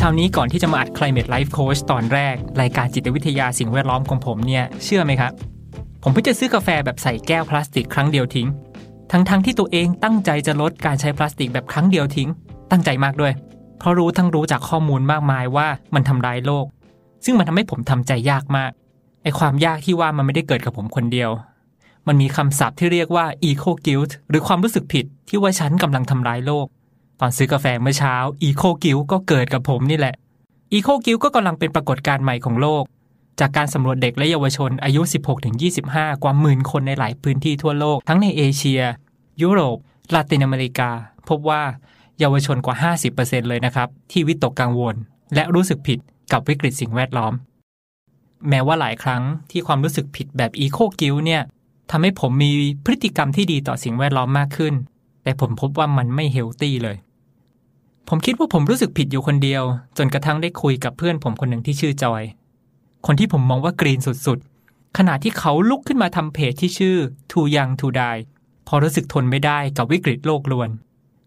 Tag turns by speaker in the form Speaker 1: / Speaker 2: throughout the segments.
Speaker 1: เช้านี้ก่อนที่จะมาอัด Climate Life Coach ตอนแรก รายการจิตวิทยาสิ่งแวดล้อมของผมเนี่ย เชื่อไหมครับ ผมเพิ่งจะซื้อกาแฟแบบใส่แก้วพลาสติกครั้งเดียวทิ้ง ทั้งๆทที่ตัวเองตั้งใจจะลดการใช้พลาสติกแบบครั้งเดียวทิ้ง ตั้งใจมากด้วย เพราะรู้ทั้งรู้จากข้อมูลมากมายว่ามันทำร้ายโลก ซึ่งมันทำให้ผมทำใจยากมากไอความยากที่ว่ามันไม่ได้เกิดกับผมคนเดียว มันมีคำศัพท์ที่เรียกว่า eco guilt หรือความรู้สึกผิดที่ว่าฉันกำลังทำร้ายโลก ตอนซื้อกาแฟเมื่อเช้า eco guilt ก็เกิดกับผมนี่แหละ eco guilt ก็กำลังเป็นปรากฏการณ์ใหม่ของโลก จากการสำรวจเด็กและเยาวชนอายุ 16-25 กว่าหมื่นคนในหลายพื้นที่ทั่วโลก ทั้งในเอเชีย ยุโรปลาตินอเมริกา พบว่าเยาวชนกว่า 50%เลยนะครับ ที่วิตกกังวล และรู้สึกผิดกับวิกฤตสิ่งแวดล้อม แม้ว่าหลายครั้งที่ความรู้สึกผิดแบบ eco guilt เนี่ยทำให้ผมมีพฤติกรรมที่ดีต่อสิ่งแวดล้อมมากขึ้น แต่ผมพบว่ามันไม่เฮลตี้เลย ผมคิดว่าผมรู้สึกผิดอยู่คนเดียว จนกระทั่งได้คุยกับเพื่อนผมคนหนึ่งที่ชื่อจอย คนที่ผมมองว่ากรีนสุดๆ ขณะที่เขาลุกขึ้นมาทำเพจที่ชื่อ Too Young to Die พอรู้สึกทนไม่ได้กับวิกฤตโลกลวน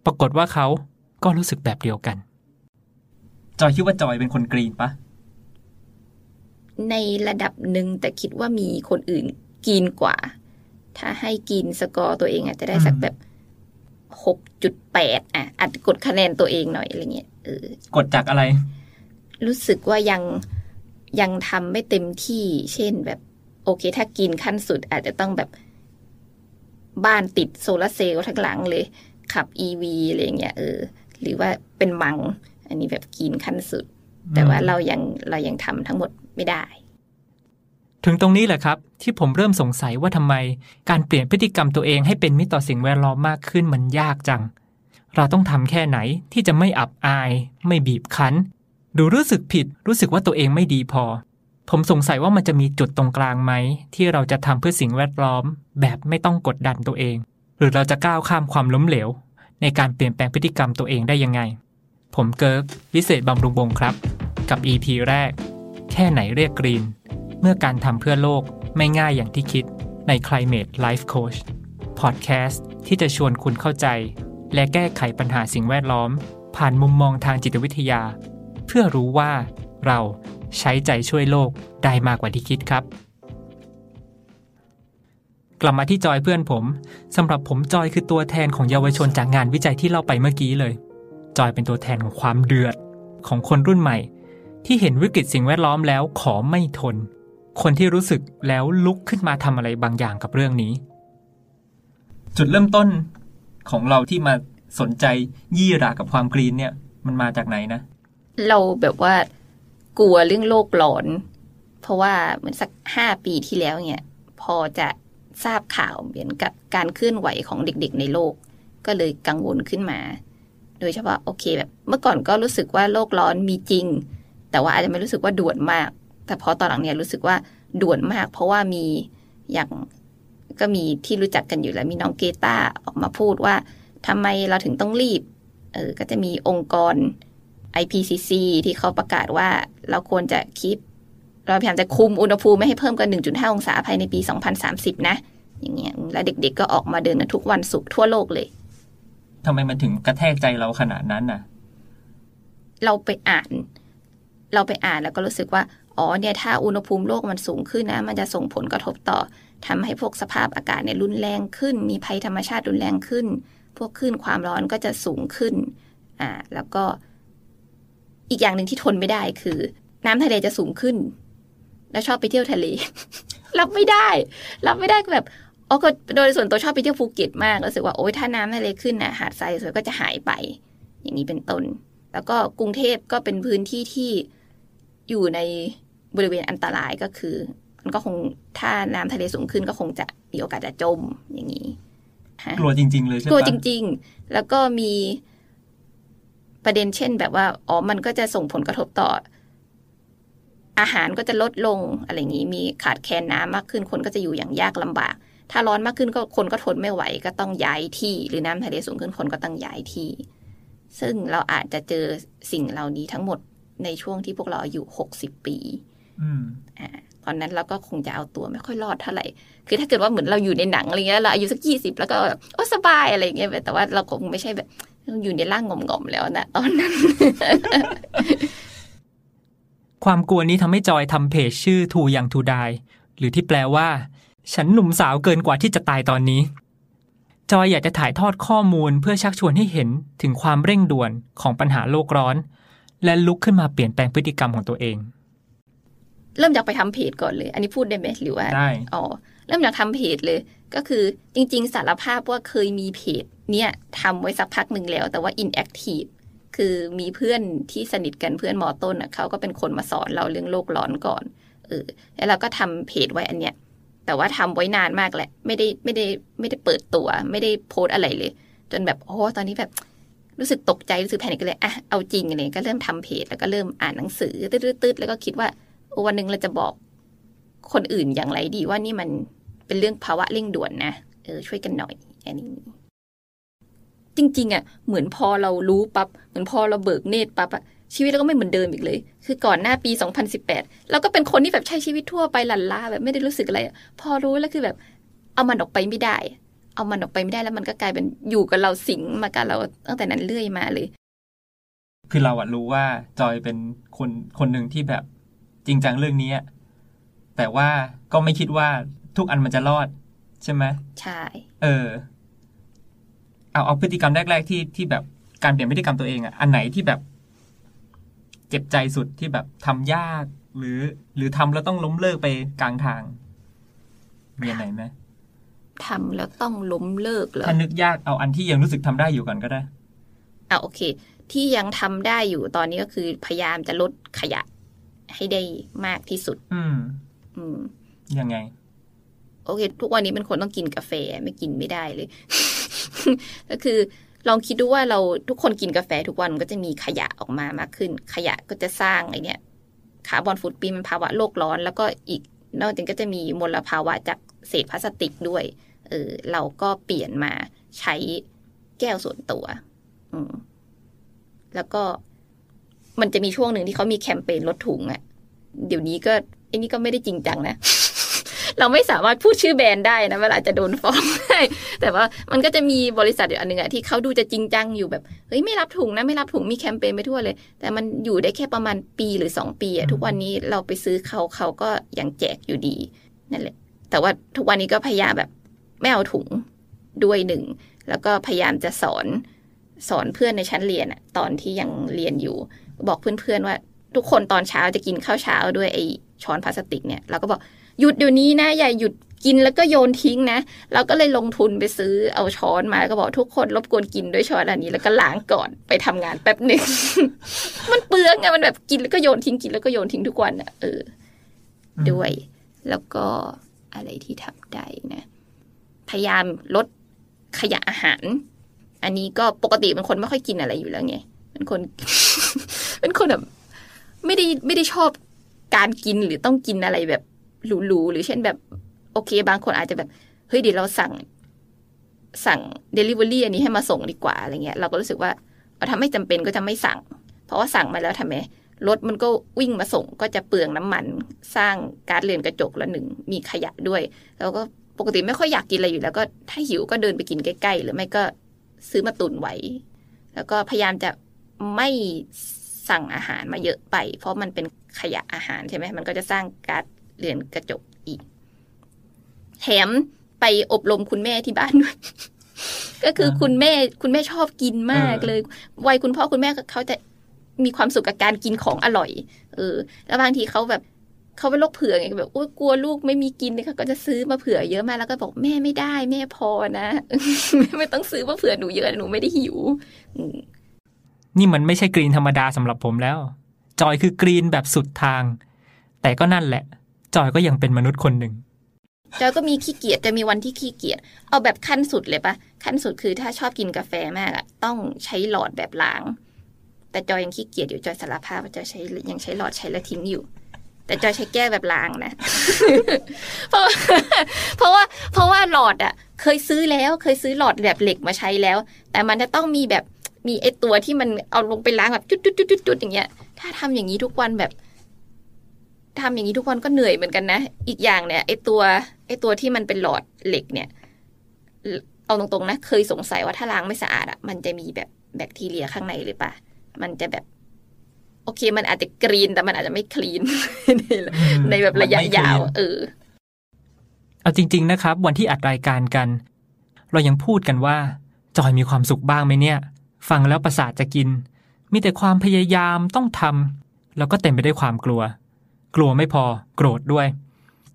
Speaker 1: ปรากฏว่าเขาก็รู้สึกแบบเดียวกัน จอยคิดว่าจอยเป็นคนกรีนปะ
Speaker 2: ในระดับหนึ่งแต่คิดว่ามีคนอื่นกินกว่า ถ้าให้กินสกอร์ตัวเองอาจจะได้สักแบบ หกจุดแปดอะอาจจะกดคะแนนตัวเองหน่อยอะไรเงี้ยเออก
Speaker 1: ดจากอะไร
Speaker 2: รู้สึกว่ายังยังทำไม่เต็มที่ เช่นแบบ โอเค ถ้ากินขั้นสุดอาจจะต้องแบบบ้านติดโซลาร์เซลล์ทั้งหลังเลย ขับอีวีอะไรเงี้ยเออ หรือว่าเป็นมัง อันนี้แบบกินขั้นสุด แต่ว่าเรายังเรายังทำทั้งหมดไม่ได้
Speaker 1: ถึงตรงนี้แหละครับ ที่ผมเริ่มสงสัยว่าทำไม การเปลี่ยนพฤติกรรมตัวเองให้เป็นมิตรต่อสิ่งแวดล้อมมากขึ้นมันยากจัง เราต้องทำแค่ไหนที่จะไม่อับอาย ไม่บีบคั้น ดูรู้สึกผิดรู้สึกว่าตัวเองไม่ดีพอ ผมสงสัยว่ามันจะมีจุดตรงกลางไหม ที่เราจะทำเพื่อสิ่งแวดล้อม แบบไม่ต้องกดดันตัวเอง หรือเราจะก้าวข้ามความล้มเหลว ในการเปลี่ยนแปลงพฤติกรรมตัวเองได้ยังไง ผมเกิร์กวิเศษบำรุงวงครับ กับ EP แรก แค่ไหนเรียกกรีน เมื่อการทำเพื่อโลกไม่ง่ายอย่างที่คิดใน Climate Life Coach Podcast ที่จะชวนคุณเข้าใจ และแก้ไขปัญหาสิ่งแวดล้อม ผ่านมุมมองทางจิตวิทยา เพื่อรู้ว่าเราใช้ใจช่วยโลกได้มากกว่าที่คิดครับ กลับมาที่จอยเพื่อนผมสำหรับผมจอยคือตัวแทนของเยาวชนจากงานวิจัยที่เล่าไปเมื่อกี้เลย จอยเป็นตัวแทนของความเดือดของคนรุ่นใหม่ ที่เห็นวิกฤตสิ่งแวดล้อมแล้วขอไม่ทน คนที่รู้สึกแล้วลุกขึ้นมาทำอะไรบางอย่างกับเรื่องนี้ จุดเริ่มต้นของเราที่มาสนใจยี่รากับความกรีนเนี่ย มันมาจากไหนนะ
Speaker 2: เราแบบว่ากลัวเรื่องโลกร้อน เพราะว่าเหมือนสักห้าปีที่แล้วเนี่ย พอจะทราบข่าวเหมือนกับการเคลื่อนไหวของเด็กๆในโลก ก็เลยกังวลขึ้นมา โดยเฉพาะโอเคแบบ เมื่อก่อนก็รู้สึกว่าโลกร้อนมีจริง แต่ว่าอาจจะไม่รู้สึกว่าด่วนมาก แต่พอตอนหลังเนี่ยรู้สึกว่าด่วนมาก เพราะว่ามีอย่างก็มีที่รู้จักกันอยู่แล้วมีน้องเกตาออกมาพูดว่าทำไมเราถึงต้องรีบเออก็จะมีองค์กร IPCC ที่เขาประกาศว่าเราควรจะคิดเราพยายามจะคุมอุณหภูมิไม่ให้เพิ่มเกิน 1.5 องศาภายในปี 2030 นะ อย่างเงี้ยแล้วเด็กๆก็ออกมาเดินกันทุกวันศุกร์ทั่วโลกเลย
Speaker 1: ทำไมมันถึงกระแทกใจเราขนาดนั้นน่ะ
Speaker 2: เราไปอ่าน เราไปอ่านแล้วก็รู้สึกว่า อ๋อเนี่ยถ้าอุณหภูมิโลกมันสูงขึ้นนะ มันจะส่งผลกระทบต่อทำให้พวกสภาพอากาศเนี่ยรุนแรงขึ้น มีภัยธรรมชาติรุนแรงขึ้น พวกคลื่นความร้อนก็จะสูงขึ้นอ่าแล้วก็อีกอย่างหนึ่งที่ทนไม่ได้คือ น้ำทะเลจะสูงขึ้น แล้วชอบไปเที่ยวทะเล รับไม่ได้ รับไม่ได้ก็แบบอ๋อก็โดยส่วนตัวชอบไปเที่ยวภูเก็ตมากรู้สึกว่าโอ๊ยถ้าน้ำทะเลขึ้นนะหาดทรายสวยก็จะหายไป อย่างนี้เป็นต้น แล้วก็กรุงเทพก็เป็นพื้นที่ที่อยู่ใน บริเวณอันตรายก็คือ มันก็คงถ้าน้ำทะเลสูงขึ้นก็คงจะมีโอกาสจะจมอย่างนี้ฮะ
Speaker 1: กลัวจริง ๆ เลยใช่
Speaker 2: กลัว
Speaker 1: ปะ
Speaker 2: จริง ๆ แล้วก็มีประเด็นเช่น แบบว่าอ๋อมันก็จะส่งผลกระทบต่อ อาหารก็จะลดลงอะไรอย่างนี้ มีขาดแคลนน้ำมากขึ้นคนก็จะอยู่อย่างยากลำบาก ถ้าร้อนมากขึ้นก็คนก็ทนไม่ไหว ก็ต้องย้ายที่ หรือน้ำทะเลสูงขึ้นคนก็ต้องย้ายที่ ซึ่งเราอาจจะเจอสิ่งเหล่านี้ทั้งหมดในช่วงที่พวกเราอายุหกสิบปี
Speaker 1: อืม
Speaker 2: อ่าตอนนั้นเราก็คงจะเอาตัวไม่ค่อยรอดเท่าไหร่ คือถ้าเกิดว่าเหมือนเราอยู่ในหนังอะไรเงี้ยเราอายุสักยี่สิบแล้วก็แบบโอ้สบายอะไรเงี้ยแต่ว่าเราคงไม่ใช่แบบอยู่ในร่างงอมๆแล้วนะตอนนั้น
Speaker 1: ความกลัวนี้ทำให้จอยทำเพจชื่อ Too Young to Die หรือที่แปลว่า ฉันหนุ่มสาวเกินกว่าที่จะตายตอนนี้ จอยอยากจะถ่ายทอดข้อมูลเพื่อชักชวนให้เห็นถึงความเร่งด่วนของปัญหาโลกร้อน และลุกขึ้นมาเปลี่ยนแปลงพฤติกรรมของตัวเอง
Speaker 2: เริ่มจากไปทำเพจก่อนเลย อันนี้พูดได้ไหมหรือว่า
Speaker 1: ได้
Speaker 2: อ๋อเริ่มจากทำเพจเลย ก็คือจริง ๆ สารภาพว่าเคยมีเพจ เนี่ยทำไว้สักพักหนึ่งแล้ว แต่ว่า inactive คือมีเพื่อนที่สนิทกันเพื่อนมอต้นอะเขาก็เป็นคนมาสอนเราเรื่องโลกร้อนก่อนเออแล้วเราก็ทำเพจไว้อันเนี้ยแต่ว่าทำไว้นานมากแหละ ไม่ได้ไม่ได้ไม่ได้เปิดตัว ไม่ได้โพสต์อะไรเลย จนแบบโอ้ตอนนี้แบบรู้สึกตกใจรู้สึกแพนิคก็เลยอะเอาจริงอะไรก็เริ่มทำเพจแล้วก็เริ่มอ่านหนังสือตืดๆๆแล้วก็คิดว่าโอ้ วันหนึ่งเราจะบอกคนอื่นอย่างไรดีว่านี่มันเป็นเรื่องภาวะเร่งด่วนนะเออช่วยกันหน่อยอันนี้จริงๆอะเหมือนพอเรารู้ปับ๊บเหมือนพอเราเบิกเนตรปั๊บอะชีวิตเราก็ไม่เหมือนเดิมอีกเลย คือก่อนหน้าปี 2018 เราก็เป็นคนที่แบบใช้ชีวิตทั่วไปหลันล้าแบบไม่ได้รู้สึกอะไร พอรู้แล้วคือแบบ เอามันออกไปไม่ได้ เอามันออกไปไม่ได้แล้วมันก็กลายเป็นอยู่กับเราสิงมากับเราตั้งแต่นั้นเรื่อยมาเลย
Speaker 1: คือเราอะรู้ว่าจอยเป็นคนคนหนึ่งที่แบบ จริงจังเรื่องนี้อะแต่ว่าก็ไม่คิดว่าทุกอันมันจะรอด ใช่ไหม
Speaker 2: ใช่
Speaker 1: เออ เอาเอาพฤติกรรมแรก ๆ ที่ที่แบบการเปลี่ยนพฤติกรรมตัวเองอะอันไหนที่แบบ เจ็บใจสุดที่แบบทำยาก หรือ หรือทำแล้วต้องล้มเลิกไปกลางทางมีอันไหนไหม
Speaker 2: ทำแล้วต้องล้มเลิกเหรอ
Speaker 1: ถ้านึกยากเอาอันที่ยังรู้สึกทำได้อยู่ก่อนก็ได้
Speaker 2: อะโอเค ที่ยังทำได้อยู่ตอนนี้ก็คือพยายามจะลดขยะ ให้ได้มากที่สุด
Speaker 1: อืม
Speaker 2: อืม
Speaker 1: ยังไง
Speaker 2: โอเค ทุกวันนี้เป็นคนต้องกินกาแฟไม่กินไม่ได้เลย ก็คือลองคิดดูว่าเราทุกคนกินกาแฟทุกวันมันก็จะมีขยะออกมามากขึ้น ขยะก็จะสร้างไอเนี้ยคาร์บอนฟุตปรินท์มันภาวะโลกร้อน แล้วก็อีกนอกจากก็จะมีมลภาวะจากเศษพลาสติกด้วย เออ เราก็เปลี่ยนมาใช้แก้วส่วนตัว อืม แล้วก็ มันจะมีช่วงหนึ่งที่เขามีแคมเปญลดถุงอะเดี๋ยวนี้ก็ไอ้นี่ก็ไม่ได้จริงจังนะ เราไม่สามารถพูดชื่อแบรนด์ได้นะเวลาจะโดนฟ้องได้แต่ว่ามันก็จะมีบริษัทอยู่อันหนึ่งอะที่เขาดูจะจริงจังอยู่แบบเฮ้ยไม่รับถุงนะไม่รับถุงมีแคมเปญไปทั่วเลย แต่มันอยู่ได้แค่ประมาณปีหรือสองปีอะทุกวันนี้เราไปซื้อเขาเขาก็ยังแจกอยู่ดีนั่นแหละ แต่ว่าทุกวันนี้ก็พยายามแบบไม่เอาถุงด้วยหนึ่งแล้วก็พยายามจะสอนสอนเพื่อนในชั้นเรียนอะตอนที่ยังเรียนอยู่ บอกเพื่อนๆว่า ทุกคนตอนเช้าจะกินข้าวเช้าด้วยไอช้อนพลาสติกเนี่ยเราก็บอกหยุดเดี๋ยวนี้นะอย่าหยุดกินแล้วก็โยนทิ้งนะ เราก็เลยลงทุนไปซื้อเอาช้อนมาแล้วก็บอกทุกคนรบกวนกินด้วยช้อนอันนี้ แล้วก็ล้างก่อนไปทำงานแป๊บหนึ่ง มันเปลืองไงมันแบบกินแล้วก็โยนทิ้งกินแล้วก็โยนทิ้งทุกวันอะเออ
Speaker 1: อืม
Speaker 2: ด้วย แล้วก็อะไรที่ทำได้นะ พยายามลดขยะอาหาร อันนี้ก็ปกติเป็นคนไม่ค่อยกินอะไรอยู่แล้วไง เป็นคน เป็นคนแบบไม่ได้ไม่ได้ชอบการกินหรือต้องกินอะไรแบบหรูๆหรือเช่นแบบ โอเค บางคนอาจจะแบบ เฮ้ยเดี๋ยวเราสั่งสั่ง Delivery อันนี้ให้มาส่งดีกว่าอะไรเงี้ยเราก็รู้สึกว่าเอาถ้าไม่จำเป็นก็จะไม่สั่ง เพราะว่าสั่งมาแล้วทำไมรถมันก็วิ่งมาส่งก็จะเปลืองน้ำมัน สร้างก๊าซเรือนกระจกละหนึ่งมีขยะด้วย แล้วก็ปกติไม่ค่อยอยากกินอะไรอยู่ แล้วก็ถ้าหิวก็เดินไปกินใกล้ๆหรือไม่ก็ซื้อมาตุนไว้ แล้วก็พยายามจะ ไม่สั่งอาหารมาเยอะไป เพราะมันเป็นขยะอาหารใช่ไหมมันก็จะสร้างก๊าซเรือนกระจกอีก แถมไปอบรมคุณแม่ที่บ้านด้วยก็คือคุณแม่คุณแม่ชอบกินมากเลย วัยคุณพ่อคุณแม่เขาจะมีความสุขกับการกินของอร่อย เออ แล้วบางทีเขาแบบเขาเป็นโรคเผื่อไงแบบโอ้ยกลัวลูกไม่มีกินเนี่ยเขาก็จะซื้อมาเผื่อเยอะมากแล้วก็บอกแม่ไม่ได้ แม่พอนะแม่ไม่ต้องซื้อมาเผื่อหนูเยอะหนูไม่ได้หิวอืม
Speaker 1: นี่มันไม่ใช่กรีนธรรมดาสำหรับผมแล้ว จอยคือกรีนแบบสุดทาง แต่ก็นั่นแหละ จอยก็ยังเป็นมนุษย์คนหนึ่ง
Speaker 2: จอยก็มีขี้เกียจจะมีวันที่ขี้เกียจเอาแบบขั้นสุดเลยปะขั้นสุดคือถ้าชอบกินกาแฟมากอะต้องใช้หลอดแบบล้าง แต่จอยยังขี้เกียจอยู่จอยสารภาพว่าจอยใช้ยังใช้หลอดใช้แล้วทิ้งอยู่ แต่จอยใช้แก้วแบบล้างนะ เพราะว่าเพราะว่าเพราะว่าหลอดอะเคยซื้อแล้วเคยซื้อหลอดแบบเหล็กมาใช้แล้ว แต่มันจะต้องมีแบบ มีไอตัวที่มันเอาลงไปล้างแบบจุดจุดจุดจุดจุดอย่างเงี้ย ถ้าทำอย่างนี้ทุกวันแบบทำอย่างนี้ทุกวันก็เหนื่อยเหมือนกันนะ อีกอย่างเนี่ยไอตัว ไอตัวที่มันเป็นหลอดเหล็กเนี่ย เอาตรงๆนะ เคยสงสัยว่าถ้าล้างไม่สะอาดอะมันจะมีแบบแบคทีเรียข้างในหรือปะมันจะแบบโอเค มันอาจจะกรีนแต่มันอาจจะไม่คลีนในในแบบระยะยาว เออ
Speaker 1: เอาจริง ๆ นะครับ วันที่อัดรายการกัน เรายังพูดกันว่า จอยมีความสุขบ้างไหมเนี่ย ฟังแล้วประสาทจะกิน มีแต่ความพยายามต้องทำแล้วก็เต็มไปด้วยความกลัว กลัวไม่พอ โกรธด้วย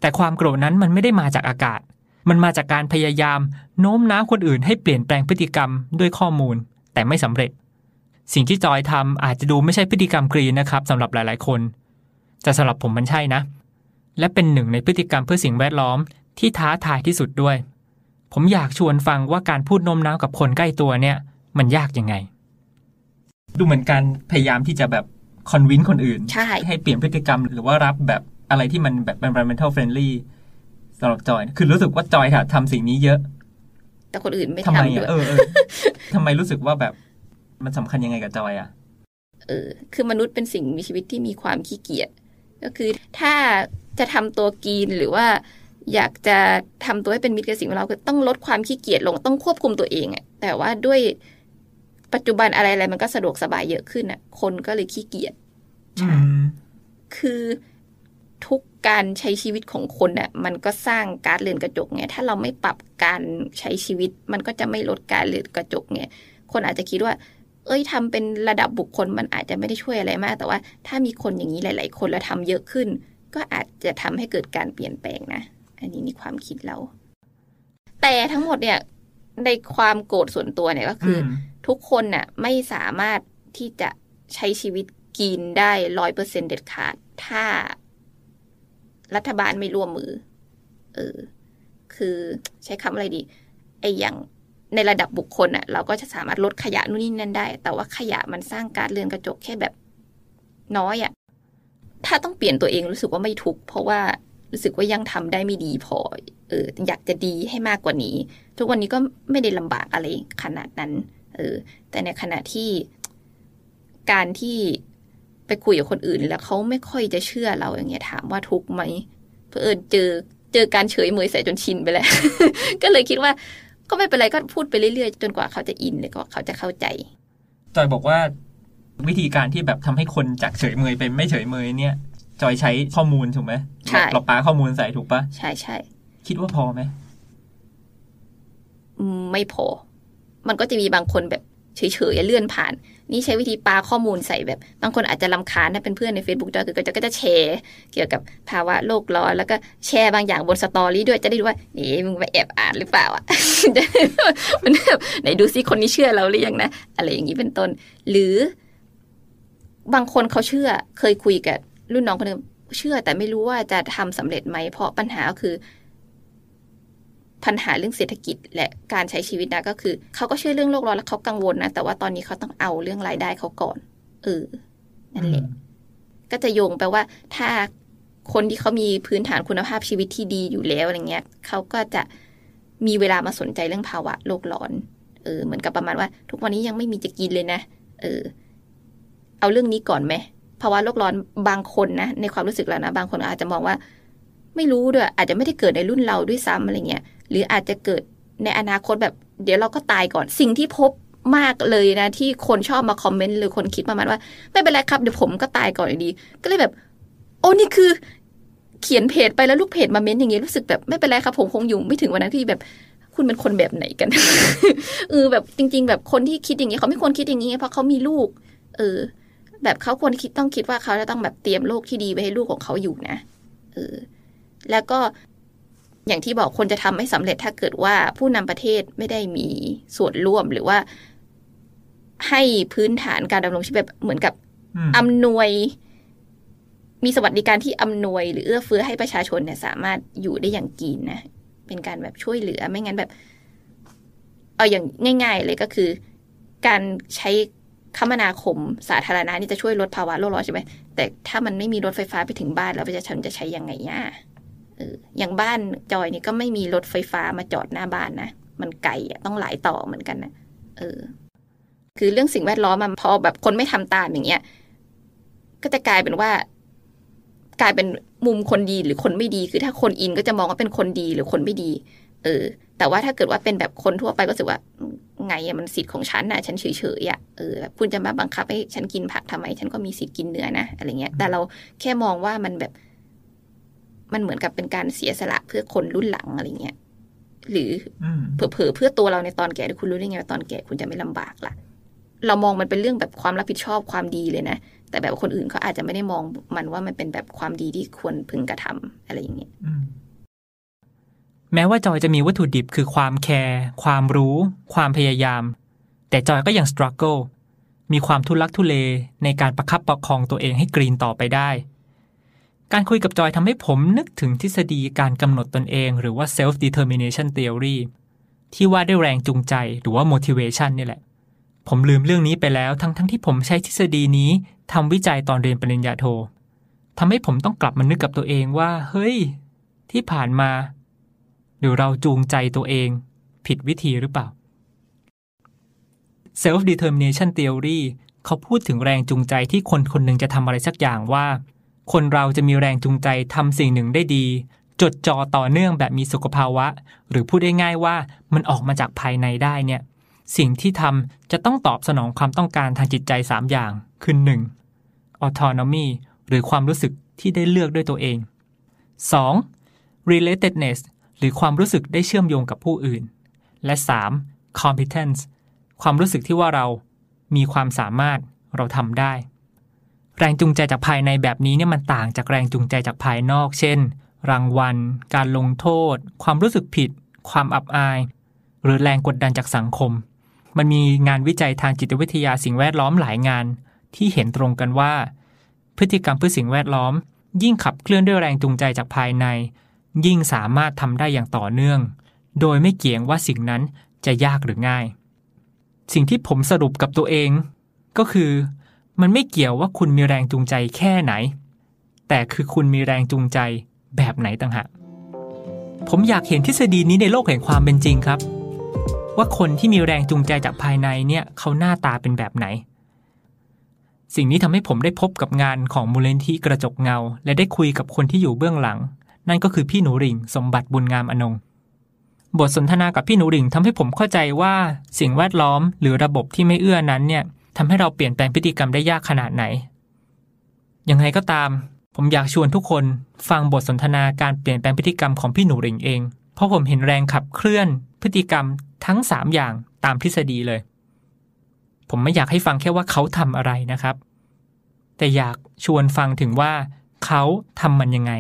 Speaker 1: แต่ความโกรธนั้นมันไม่ได้มาจากอากาศ มันมาจากการพยายาม โน้มน้าวคนอื่นให้เปลี่ยนแปลงพฤติกรรมด้วยข้อมูล แต่ไม่สำเร็จ สิ่งที่จอยทำอาจจะดูไม่ใช่พฤติกรรมกรีนนะครับสำหรับหลาย ๆ คน แต่สำหรับผมมันใช่นะ และเป็นหนึ่งในพฤติกรรมเพื่อสิ่งแวดล้อมที่ท้าทายที่สุดด้วย ผมอยากชวนฟังว่าการพูดโน้มน้าวกับคนใกล้ตัวเนี่ย มันยากยังไง ดูเหมือนการพยายามที่จะแบบคอนวินคนอื่น
Speaker 2: ใช่
Speaker 1: ให้เปลี่ยนพฤติกรรมหรือว่ารับแบบอะไรที่มันแบบ environmental friendly สำหรับจอย คือรู้สึกว่าจอยค่ะทำสิ่งนี้เยอะ
Speaker 2: แต่คนอื่นไม่
Speaker 1: ทำไม
Speaker 2: ทำด้ว
Speaker 1: อะ
Speaker 2: ย
Speaker 1: เออเออทำไมรู้สึกว่าแบบมันสำคัญยังไงกับจอยอะ
Speaker 2: เออ คือมนุษย์เป็นสิ่งมีชีวิตที่มีความขี้เกียจ ก็คือถ้าจะทำตัวกรีนหรือว่าอยากจะทำตัวให้เป็นมิตรกับสิ่งแวดล้อมคือต้องลดความขี้เกียจลงต้องควบคุมตัวเองอะแต่ว่าด้วย ปัจจุบันอะไรอะไรมันก็สะดวกสบายเยอะขึ้นอะคนก็เลยขี้เกียจ
Speaker 1: อืม
Speaker 2: คือทุกการใช้ชีวิตของคนน่ะมันก็สร้างก๊าซเรือนกระจกไงถ้าเราไม่ปรับการใช้ชีวิต มันก็จะไม่ลดก๊าซเรือนกระจกไงคนอาจจะคิดว่า เอ้ยทำเป็นระดับบุคคลมันอาจจะไม่ได้ช่วยอะไรมาก แต่ว่าถ้ามีคนอย่างนี้หลาย ๆ คนแล้วทำเยอะขึ้น ก็อาจจะทำให้เกิดการเปลี่ยนแปลงนะอันนี้ในความคิดเรา แต่ทั้งหมดเนี่ยในความโกรธส่วนตัวเนี่ยก็คืออ
Speaker 1: ม
Speaker 2: ทุกคนน่ะไม่สามารถที่จะใช้ชีวิตกินได้ร้อยเปอร์เซ็นเด็ดขาด ถ้า รัฐบาลไม่ร่วมมือ เออ คือใช้คำอะไรดี ไออย่างในระดับบุคคลน่ะ เราก็จะสามารถลดขยะนู่นนี่นั่นได้ แต่ว่าขยะมันสร้างกาซเรือนกระจกแค่แบบน้อยอะ่ะ ถ้าต้องเปลี่ยนตัวเองรู้สึกว่าไม่ทุกเพราะว่ารู้สึกว่ายังทำได้ไม่ดีพอ เออ อยากจะดีให้มากกว่านี้ ทุกวันนี้ก็ไม่ได้ลำบากอะไรขนาดนั้น เออ แต่ในขณะที่การที่ไปคุยกับคนอื่น แล้วเขาไม่ค่อยจะเชื่อเราอย่างเงี้ยถามว่าทุกข์ไหมเพอเอิญเจอเจอการเฉยเมยใส่จนชินไปแล้ว ก็เลยคิดว่า ก็ไม่เป็นไรก็พูดไปเรื่อยๆ จนกว่าเขาจะอินเลยก็เขาจะเข้าใจ
Speaker 1: จอยบอกว่าวิธีการที่แบบทำให้คนจากเฉยเมยเป็นไม่เฉยเมยเนี่ย จอยใช้ข้อมูลถูกไหม
Speaker 2: ใช่
Speaker 1: เราปาข้อมูลใส่ถูกปะ
Speaker 2: ใช่ใช่
Speaker 1: คิดว่าพอไหม
Speaker 2: อืมไม่พอ มันก็จะมีบางคนแบบเฉยๆเลื่อนผ่าน นี่ใช้วิธีปาข้อมูลใส่แบบ บางคนอาจจะลำคาญถ้าเป็นเพื่อนใน Facebook ด้วยคือก็จะก็จะแชร์ เกี่ยวกับภาวะโลกร้อน แล้วก็แชร์บางอย่างบนสตอรี่ด้วยจะได้ดูว่านี่มึงไปแอบอ่านหรือเปล่าอะจะได้มันแบบไหนดูซิคนนี้เชื่อเราหรือยังนะอะไรอย่างนี้เป็นต้น หรือบางคนเขาเชื่อเคยคุยกับรุ่นน้องคนหนึงเชื่อแต่ไม่รู้ว่าจะทำสำเร็จไหมเพราะปัญหาก็คือ ปัญหาเรื่องเศรษฐกิจและการใช้ชีวิตนะก็คือเขาก็เชื่อเรื่องโลกร้อนแล้วเขากังวลนะแต่ว่าตอนนี้เขาต้องเอาเรื่องรายได้เขาก่อนเออนั่นแหละก็จะโยงไปว่าถ้าคนที่เขามีพื้นฐานคุณภาพชีวิตที่ดีอยู่แล้วอะไรเงี้ยเขาก็จะมีเวลามาสนใจเรื่องภาวะโลกร้อน เออ เหมือนกับประมาณว่า ทุกวันนี้ยังไม่มีจะกินเลยนะ เออ เอาเรื่องนี้ก่อนไหมภาวะโลกร้อนบางคนนะในความรู้สึกเรานะบางคนอาจจะมองว่า ไม่รู้ด้วยอาจจะไม่ได้เกิดในรุ่นเราด้วยซ้ำอะไรเงี้ย หรืออาจจะเกิดในอนาคตแบบเดี๋ยวเราก็ตายก่อนสิ่งที่พบมากเลยนะ ที่คนชอบมาคอมเมนต์หรือคนคิดประมาณว่า ไม่เป็นไรครับเดี๋ยวผมก็ตายก่อนอยู่ดี ก็เลยแบบ โอ้นี่คือ เขียนเพจไปแล้วลูกเพจมาเม้นต์อย่างเงี้ยรู้สึกแบบไม่เป็นไรครับ ผมคงอยู่ไม่ถึงวันนั้นที่แบบคุณเป็นคนแบบไหนกันเออแบบจริง ๆ แบบคนที่คิดอย่างนี้เขาไม่ควรคิดอย่างนี้เพราะเขามีลูก เออ แบบเขาควรคิดต้องคิดว่าเขาจะต้องแบบเตรียมโลกที่ดีไว้ให้ลูกของเขาอยู่นะเออ แล้วก็ อย่างที่บอกคนจะทำให้สำเร็จถ้าเกิดว่าผู้นำประเทศไม่ได้มีส่วนร่วมหรือว่า ให้พื้นฐานการดำรงชีวิตแบบเหมือนกับ
Speaker 1: อืม
Speaker 2: อำนวย มีสวัสดิการที่อำนวย หรือเอื้อเฟื้อให้ประชาชนเนี่ย สามารถอยู่ได้อย่างกินนะเป็นการแบบช่วยเหลือไม่งั้นแบบ เอาอย่างง่าย ๆ เลยก็คือ การใช้คมนาคมสาธารณะนี่จะช่วยลดภาวะโลกร้อนใช่ไหมแต่ถ้ามันไม่มีรถไฟฟ้าไปถึงบ้านแล้วประชาชนจะใช้ยังไงย่ะ เอออย่างบ้านจอยนี่ก็ไม่มีรถไฟฟ้ามาจอดหน้าบ้านนะมันไกลอะต้องหลายต่อเหมือนกันนะเออ คือเรื่องสิ่งแวดล้อมมันพอแบบคนไม่ทำตามอย่างเงี้ยก็จะกลายเป็นว่า กลายเป็นมุมคนดีหรือคนไม่ดี คือถ้าคนอินก็จะมองว่าเป็นคนดีหรือคนไม่ดี เออ แต่ว่าถ้าเกิดว่าเป็นแบบคนทั่วไปก็รู้สึกว่า ไงอะมันสิทธิ์ของฉันนะฉันเฉยๆอะเออแบบคุณจะมาบังคับให้ฉันกินผักทำไม ฉันก็มีสิทธิ์กินเนื้อนะอะไรเงี้ย แต่เราแค่มองว่ามันแบบ มันเหมือนกับเป็นการเสียสละเพื่อคนรุ่นหลังอะไรเงี้ยหรือ
Speaker 1: อืม
Speaker 2: เผลอๆเพื่อตัวเราในตอนแก่คุณรู้ได้ไงว่าตอนแก่คุณจะไม่ลำบากล่ะ เรามองมันเป็นเรื่องแบบความรับผิดชอบความดีเลยนะ แต่แบบคนอื่นเขาอาจจะไม่ได้มองมันว่ามันเป็นแบบความดีที่ควรพึงกระทำอะไรอย่างเงี้ย
Speaker 1: อืมแม้ว่าจอยจะมีวัตถุดิบคือความแคร์ความรู้ ความพยายาม แต่จอยก็ยังส t ตรั g เกิลมีความทุลักทุเลในการประคับประคองตัวเองให้กรีนต่อไปได้ การคุยกับจอยทำให้ผมนึกถึงทฤษฎีการกำหนดตนเอง หรือว่า self determination theory ที่ว่าด้วยแรงจูงใจหรือว่า motivation นี่แหละ ผมลืมเรื่องนี้ไปแล้วทั้งทั้งที่ผมใช้ทฤษฎีนี้ทำวิจัยตอนเรียนปริญญาโททำให้ผมต้องกลับมานึกกับตัวเองว่า เฮ้ย ที่ผ่านมา หรือเราจูงใจตัวเอง ผิดวิธีหรือเปล่า self determination theory เขาพูดถึงแรงจูงใจที่คนคนหนึ่งจะทำอะไรสักอย่างว่า คนเราจะมีแรงจูงใจทำสิ่งหนึ่งได้ดี จดจ่อต่อเนื่องแบบมีสุขภาวะ หรือพูดได้ง่ายว่ามันออกมาจากภายในได้เนี่ย สิ่งที่ทำจะต้องตอบสนองความต้องการทางจิตใจ 3 อย่าง คือ 1. autonomy หรือความรู้สึกที่ได้เลือกด้วยตัวเอง 2. relatedness หรือความรู้สึกได้เชื่อมโยงกับผู้อื่น และ 3. competence ความรู้สึกที่ว่าเรามีความสามารถเราทำได้ แรงจูงใจจากภายในแบบนี้เนี่ยมันต่างจากแรงจูงใจจากภายนอก เช่น รางวัล การลงโทษ ความรู้สึกผิด ความอับอาย หรือแรงกดดันจากสังคม มันมีงานวิจัยทางจิตวิทยาสิ่งแวดล้อมหลายงาน ที่เห็นตรงกันว่า พฤติกรรมเพื่อสิ่งแวดล้อม ยิ่งขับเคลื่อนด้วยแรงจูงใจจากภายใน ยิ่งสามารถทำได้อย่างต่อเนื่อง โดยไม่เกี่ยงว่าสิ่งนั้นจะยากหรือง่าย สิ่งที่ผมสรุปกับตัวเอง ก็คือ มันไม่เกี่ยวว่าคุณมีแรงจูงใจแค่ไหน แต่คือคุณมีแรงจูงใจแบบไหนต่างหากผมอยากเห็นทฤษฎีนี้ในโลกแห่งความเป็นจริงครับ ว่าคนที่มีแรงจูงใจจากภายในเนี่ยเขาหน้าตาเป็นแบบไหน สิ่งนี้ทำให้ผมได้พบกับงานของมูลนิธิกระจกเงา และได้คุยกับคนที่อยู่เบื้องหลัง นั่นก็คือพี่หนูริ่งสมบัติบุญงามอนงบทสนทนากับพี่หนูริ่งทำให้ผมเข้าใจว่าสิ่งแวดล้อมหรือระบบที่ไม่เอื้อนั้นเนี่ย ทำให้เราเปลี่ยนแปลงพฤติกรรมได้ยากขนาดไหน ยังไงก็ตาม ผมอยากชวนทุกคนฟังบทสนทนาการเปลี่ยนแปลงพฤติกรรมของพี่หนูริ่งเอง เพราะผมเห็นแรงขับเคลื่อนพฤติกรรมทั้ง 3 อย่างตามทฤษฎีเลย ผมไม่อยากให้ฟังแค่ว่าเขาทำอะไรนะครับ แต่อยากชวนฟังถึงว่าเขาทำมันยังไง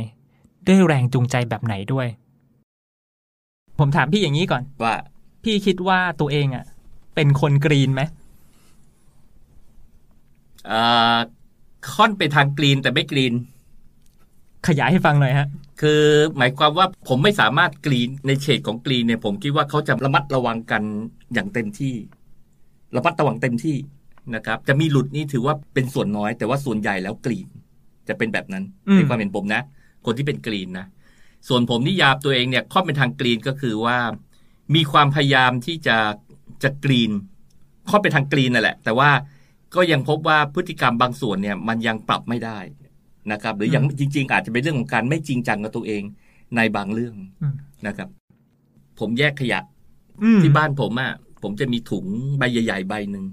Speaker 1: ด้วยแรงจูงใจแบบไหนด้วย ผมถามพี่อย่างนี้ก่อน
Speaker 3: ว่า
Speaker 1: พี่คิดว่าตัวเองอะ่ะ เป็นคนกรีนไหม
Speaker 3: เอ่อ ค่อนไปทางกรีนแต่ไม่กรีน
Speaker 1: ขยายให้ฟังหน่อยฮะ
Speaker 3: คือหมายความว่าผมไม่สามารถกรีนในเฉดของกรีนเนี่ย ผมคิดว่าเขาจะระมัดระวังกันอย่างเต็มที่ ระมัดระวังเต็มที่นะครับ จะมีหลุดนี่ถือว่าเป็นส่วนน้อย แต่ว่าส่วนใหญ่แล้วกรีน จะเป็นแบบนั้น
Speaker 1: อืม
Speaker 3: ในความเห็นผมนะ คนที่เป็นกรีนนะส่วนผมนิยามตัวเองเนี่ยค่อนเป็นทางกรีนก็คือว่ามีความพยายามที่จะจะกรีนค่อนไปทางกรีนนั่นแหละ แต่ว่า ก็ยังพบว่าพฤติกรรมบางส่วนเนี่ยมันยังปรับไม่ได้นะครับ หรือยังจริง ๆ อาจจะเป็นเรื่องของการไม่จริงจังกับตัวเองในบางเรื่อง
Speaker 1: อืม
Speaker 3: นะครับ ผมแยกขยะ
Speaker 1: อืม
Speaker 3: ที่บ้านผมอะ่ะผมจะมีถุงใบใหญ่ๆใบหนึ่ง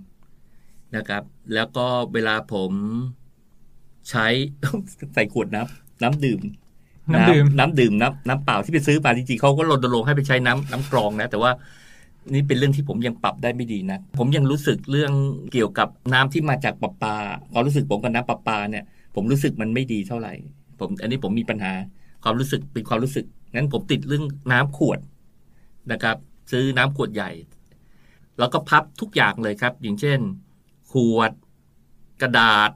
Speaker 3: นะครับ แล้วก็เวลาผมใช้ใส่ขวดน้ำน้ำดื่ม
Speaker 1: น้ำดื่ม
Speaker 3: น้ำดื่มน้ำน้ำเปล่าที่ไปซื้อมาจริงๆเขาก็รณรงค์ให้ไปใช้น้ำน้ำกรองนะ แต่ว่า นี่เป็นเรื่องที่ผมยังปรับได้ไม่ดีนะ ผมยังรู้สึกเรื่องเกี่ยวกับน้ำที่มาจากประปาความรู้สึกผมกับน้ำประปาเนี่ย ผมรู้สึกมันไม่ดีเท่าไหร่ ผมอันนี้ผมมีปัญหาความรู้สึกเป็นความรู้สึกงั้นผมติดเรื่องน้ำขวดนะครับ ซื้อน้ำขวดใหญ่ แล้วก็พับทุกอย่างเลยครับ อย่างเช่น ขวด กระดาษ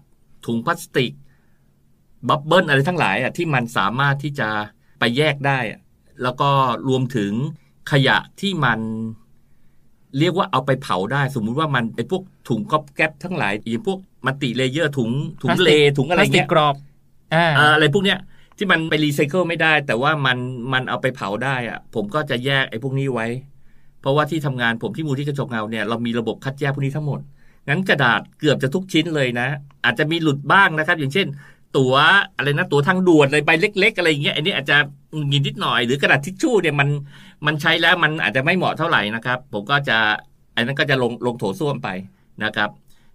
Speaker 3: ถุงพลาสติกบับเบิ้ลอะไรทั้งหลายอะที่มันสามารถที่จะไปแยกได้ แล้วก็รวมถึงขยะที่มัน เรียกว่าเอาไปเผาได้ สมมุติว่ามันไอ้พวกถุงก๊อบแก๊บทั้งหลายอย่างพวก multilayer ถุงถุงเลย์ถุงอะไร
Speaker 1: พลาสติ
Speaker 3: เงี้ย
Speaker 1: กรอบอ่า
Speaker 3: เอ่ออะไรพวกเนี้ยที่มันไปรีไซเคิลไม่ได้ แต่ว่ามันมันเอาไปเผาได้อะผมก็จะแยกไอ้พวกนี้ไว้ เพราะว่าที่ทำงานผมที่มูลนิธิกระจกเงาเนี่ยเรามีระบบคัดแยกพวกนี้ทั้งหมดงั้นกระดาษเกือบจะทุกชิ้นเลยนะ อาจจะมีหลุดบ้างนะครับ อย่างเช่น ตั๋วอะไรนะตั๋วทางด่วนอะไรใบเล็ก ๆ อะไรอย่างเงี้ยอันนี้อาจจะห งินนิดหน่อย หรือกระดาษทิชชู่เนี่ยมันมันใช้แล้วมันอาจจะไม่เหมาะเท่าไหร่นะครับ ผมก็จะอันนั้นก็จะลงลงโถส้วมไปนะครับ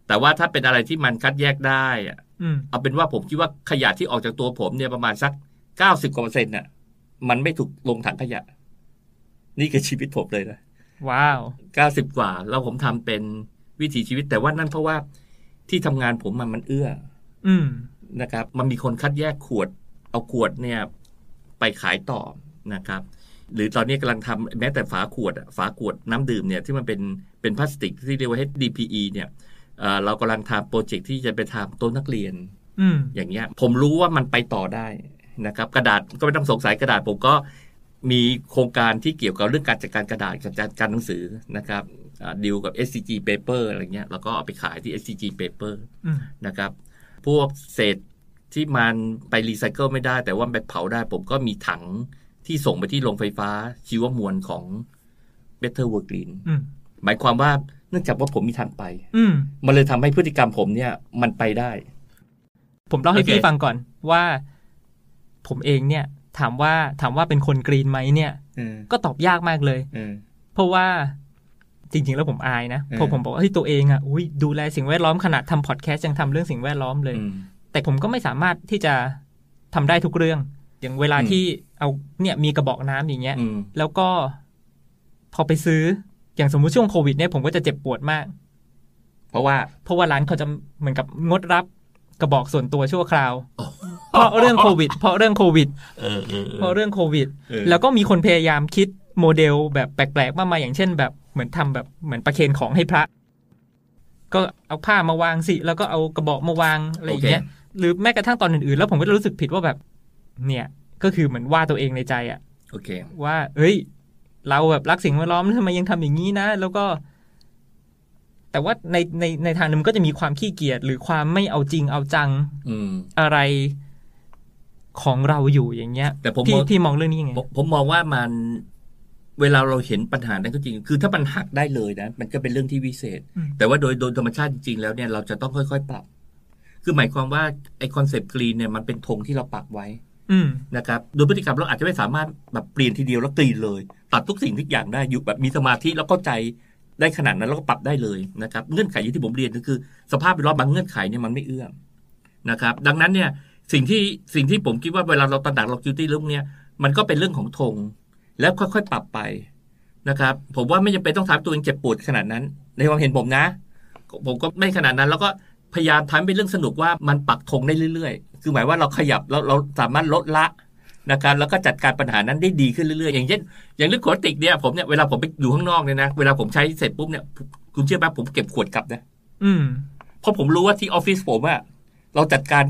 Speaker 3: แต่ว่าถ้าเป็นอะไรที่มันคัดแยกได้อะ
Speaker 1: อืม
Speaker 3: เอาเป็นว่าผมคิดว่าขยะที่ออกจากตัวผมเนี่ยประมาณสักเก้าสิบกว่าเปอร์เซ็นต์น่ะ มันไม่ถูกลงถังขยะ นี่คือชีวิตผมเลยนะ
Speaker 1: ว้าว
Speaker 3: เก้าสิบกว่า แล้วผมทำเป็นวิถีชีวิต แต่ว่านั่นเพราะว่าที่ทำงานผมมันมันเอื้อ
Speaker 1: อืม
Speaker 3: นะครับ มันมีคนคัดแยกขวด เอาขวดเนี่ย ไปขายต่อนะครับ หรือตอนนี้กำลังทำแม้แต่ฝาขวดอะฝาขวดน้ำดื่มเนี่ยที่มันเป็นเป็นพลาสติกที่เรียกว่า HDPE เนี่ยเอ่อเรากำลังทำโปรเจกต์ที่จะไปทำโต๊ะนักเรียน
Speaker 1: อืม
Speaker 3: อย่างเงี้ยผมรู้ว่ามันไปต่อได้นะครับ กระดาษก็ไม่ต้องสงสัยกระดาษผมก็มีโครงการที่เกี่ยวกับเรื่องการจัดการกระดาษกับจัดการหนังสือนะครับดีลกับ SCG paper อะไรเงี้ยแล้วก็เอาไปขายที่ SCG paper
Speaker 1: อืม
Speaker 3: นะครับ พวกเศษ ที่มันไปรีไซเคิลไม่ได้ แต่ว่าไปเผาได้ ผมก็มีถังที่ส่งไปที่โรงไฟฟ้าชีวมวลของ Better World Green
Speaker 1: อืม
Speaker 3: หมายความว่าเนื่องจากว่าผมมีทางไป
Speaker 1: อืม
Speaker 3: มันเลยทำให้พฤติกรรมผมเนี่ย มันไปได้
Speaker 1: ผมเล่าให้
Speaker 3: โอเค
Speaker 1: พี่ฟังก่อนว่า ผมเองเนี่ย ถามว่าถามว่าเป็นคนกรีนไหมเนี่ย
Speaker 3: เออ
Speaker 1: ก็ตอบยากมากเลย
Speaker 3: เออ
Speaker 1: เพราะว่าจริงๆ แล้วผมอายนะ
Speaker 3: เออ
Speaker 1: เพราะผมบอกว่าเฮ้ยตัวเองอะอุ้ยดูแลสิ่งแวดล้อมขนาดทำพอดแคสต์ยังทำเรื่องสิ่งแวดล้อมเลย
Speaker 3: อืม
Speaker 1: แต่ผมก็ไม่สามารถที่จะทำได้ทุกเรื่อง อย่างเวลา
Speaker 3: อืม
Speaker 1: ที่เอาเนี่ยมีกระบอกน้ำอย่างเงี้ย
Speaker 3: อืม
Speaker 1: แล้วก็พอไปซื้ออย่างสมมุติช่วงโควิดเนี่ยผมก็จะเจ็บปวดมาก
Speaker 3: เพราะว่า
Speaker 1: เพราะว่าร้านเขาจะเหมือนกับงดรับกระบอกส่วนตัวชั่วคราว เพราะเรื่องโควิด เพราะเรื่องโควิด
Speaker 3: เออเออ
Speaker 1: เพราะเรื่องโควิด
Speaker 3: เออ
Speaker 1: แล้วก็มีคนพยายามคิดโมเดลแบบแปลกๆมากมายอย่างเช่น แบบเหมือนทำแบบเหมือนประเคนของให้พระ ก็เอาผ้ามาวางสิ แล้วก็เอากระบอกมาวางอะไรอย่างเงี้ย หรือแม้กระทั่งตอนอื่นๆ แล้วผมก็จะรู้สึกผิดว่าแบบ เนี่ย ก็คือเหมือนว่าตัวเองในใจอะ
Speaker 3: โอเค
Speaker 1: ว่า เอ้ย เราแบบรักสิ่งแวดล้อมทำไมยังทำอย่างนี้นะ แล้วก็ แต่ว่าในในในทางหนึงมันก็จะมีความขี้เกียจหรือความไม่เอาจริงเอาจัง
Speaker 3: อืม
Speaker 1: อะไรของเราอยู่อย่างเงี้ย
Speaker 3: แต่ผม
Speaker 1: พี่
Speaker 3: มอง
Speaker 1: พี่มองเรื่องนี้ยังไง
Speaker 3: ผมผมมองว่ามันเวลาเราเห็นปัญหานั้นก็จริง คือถ้ามันหักได้เลยนะ มันก็เป็นเรื่องที่วิเศษ
Speaker 1: อืม
Speaker 3: แต่ว่าโดยโดยธรรมชาติจริงๆแล้วเนี่ยเราจะต้องค่อยๆ ปรับ คือหมายความว่าไอคอนเซปต์กรีนเนี่ยมันเป็นธงที่เราปักไว้
Speaker 1: อืม
Speaker 3: นะครับโดยพฤติกรรมเราอาจจะไม่สามารถแบบเปลี่ยนทีเดียวแล้วกรีนเลย ตัดทุกสิ่งทุกอย่างได้อยู่แบบมีสมาธิแล้วเข้าใจได้ขนาดนั้นแล้วก็ปรับได้เลยนะครับเงื่อนไขอย่างที่ผมเรียนก็คือ สภาพแวดล้อมบางเงื่อนไขเนี่ยมันไม่เอื้อมนะครับ ดังนั้นเนี่ยสิ่งที่สิ่งที่ผมคิดว่าเวลาเราตระหนักเราคิวตี้เรื่องเนี้ยมันก็เป็นเรื่องของธงแล้วค่อยๆปรับไปนะครับ ผมว่าไม่จำเป็นต้องทำให้ตัวเองเจ็บปวดขนาดนั้น ในความเห็นผมนะ ผมก็ไม่ขนาดนั้น แล้วก็ พยายามทำให้เป็นเรื่องสนุกว่ามันปักธงได้เรื่อยๆ คือหมายว่าเราขยับแล้วเราสามารถลดละนะครับแล้วก็จัดการปัญหานั้นได้ดีขึ้นเรื่อยๆ อย่างเช่น อย่างเรื่องขวดพลาสติกเนี่ยผมเนี่ยเวลาผมไปอยู่ข้างนอกเนี่ยนะเวลาผมใช้เสร็จปุ๊บเนี่ยคุณเชื่อไหมผมเก็บขวดกลับนะ
Speaker 1: อืม
Speaker 3: เพราะผมรู้ว่าที่ออฟฟิศผมอะเราจัดการ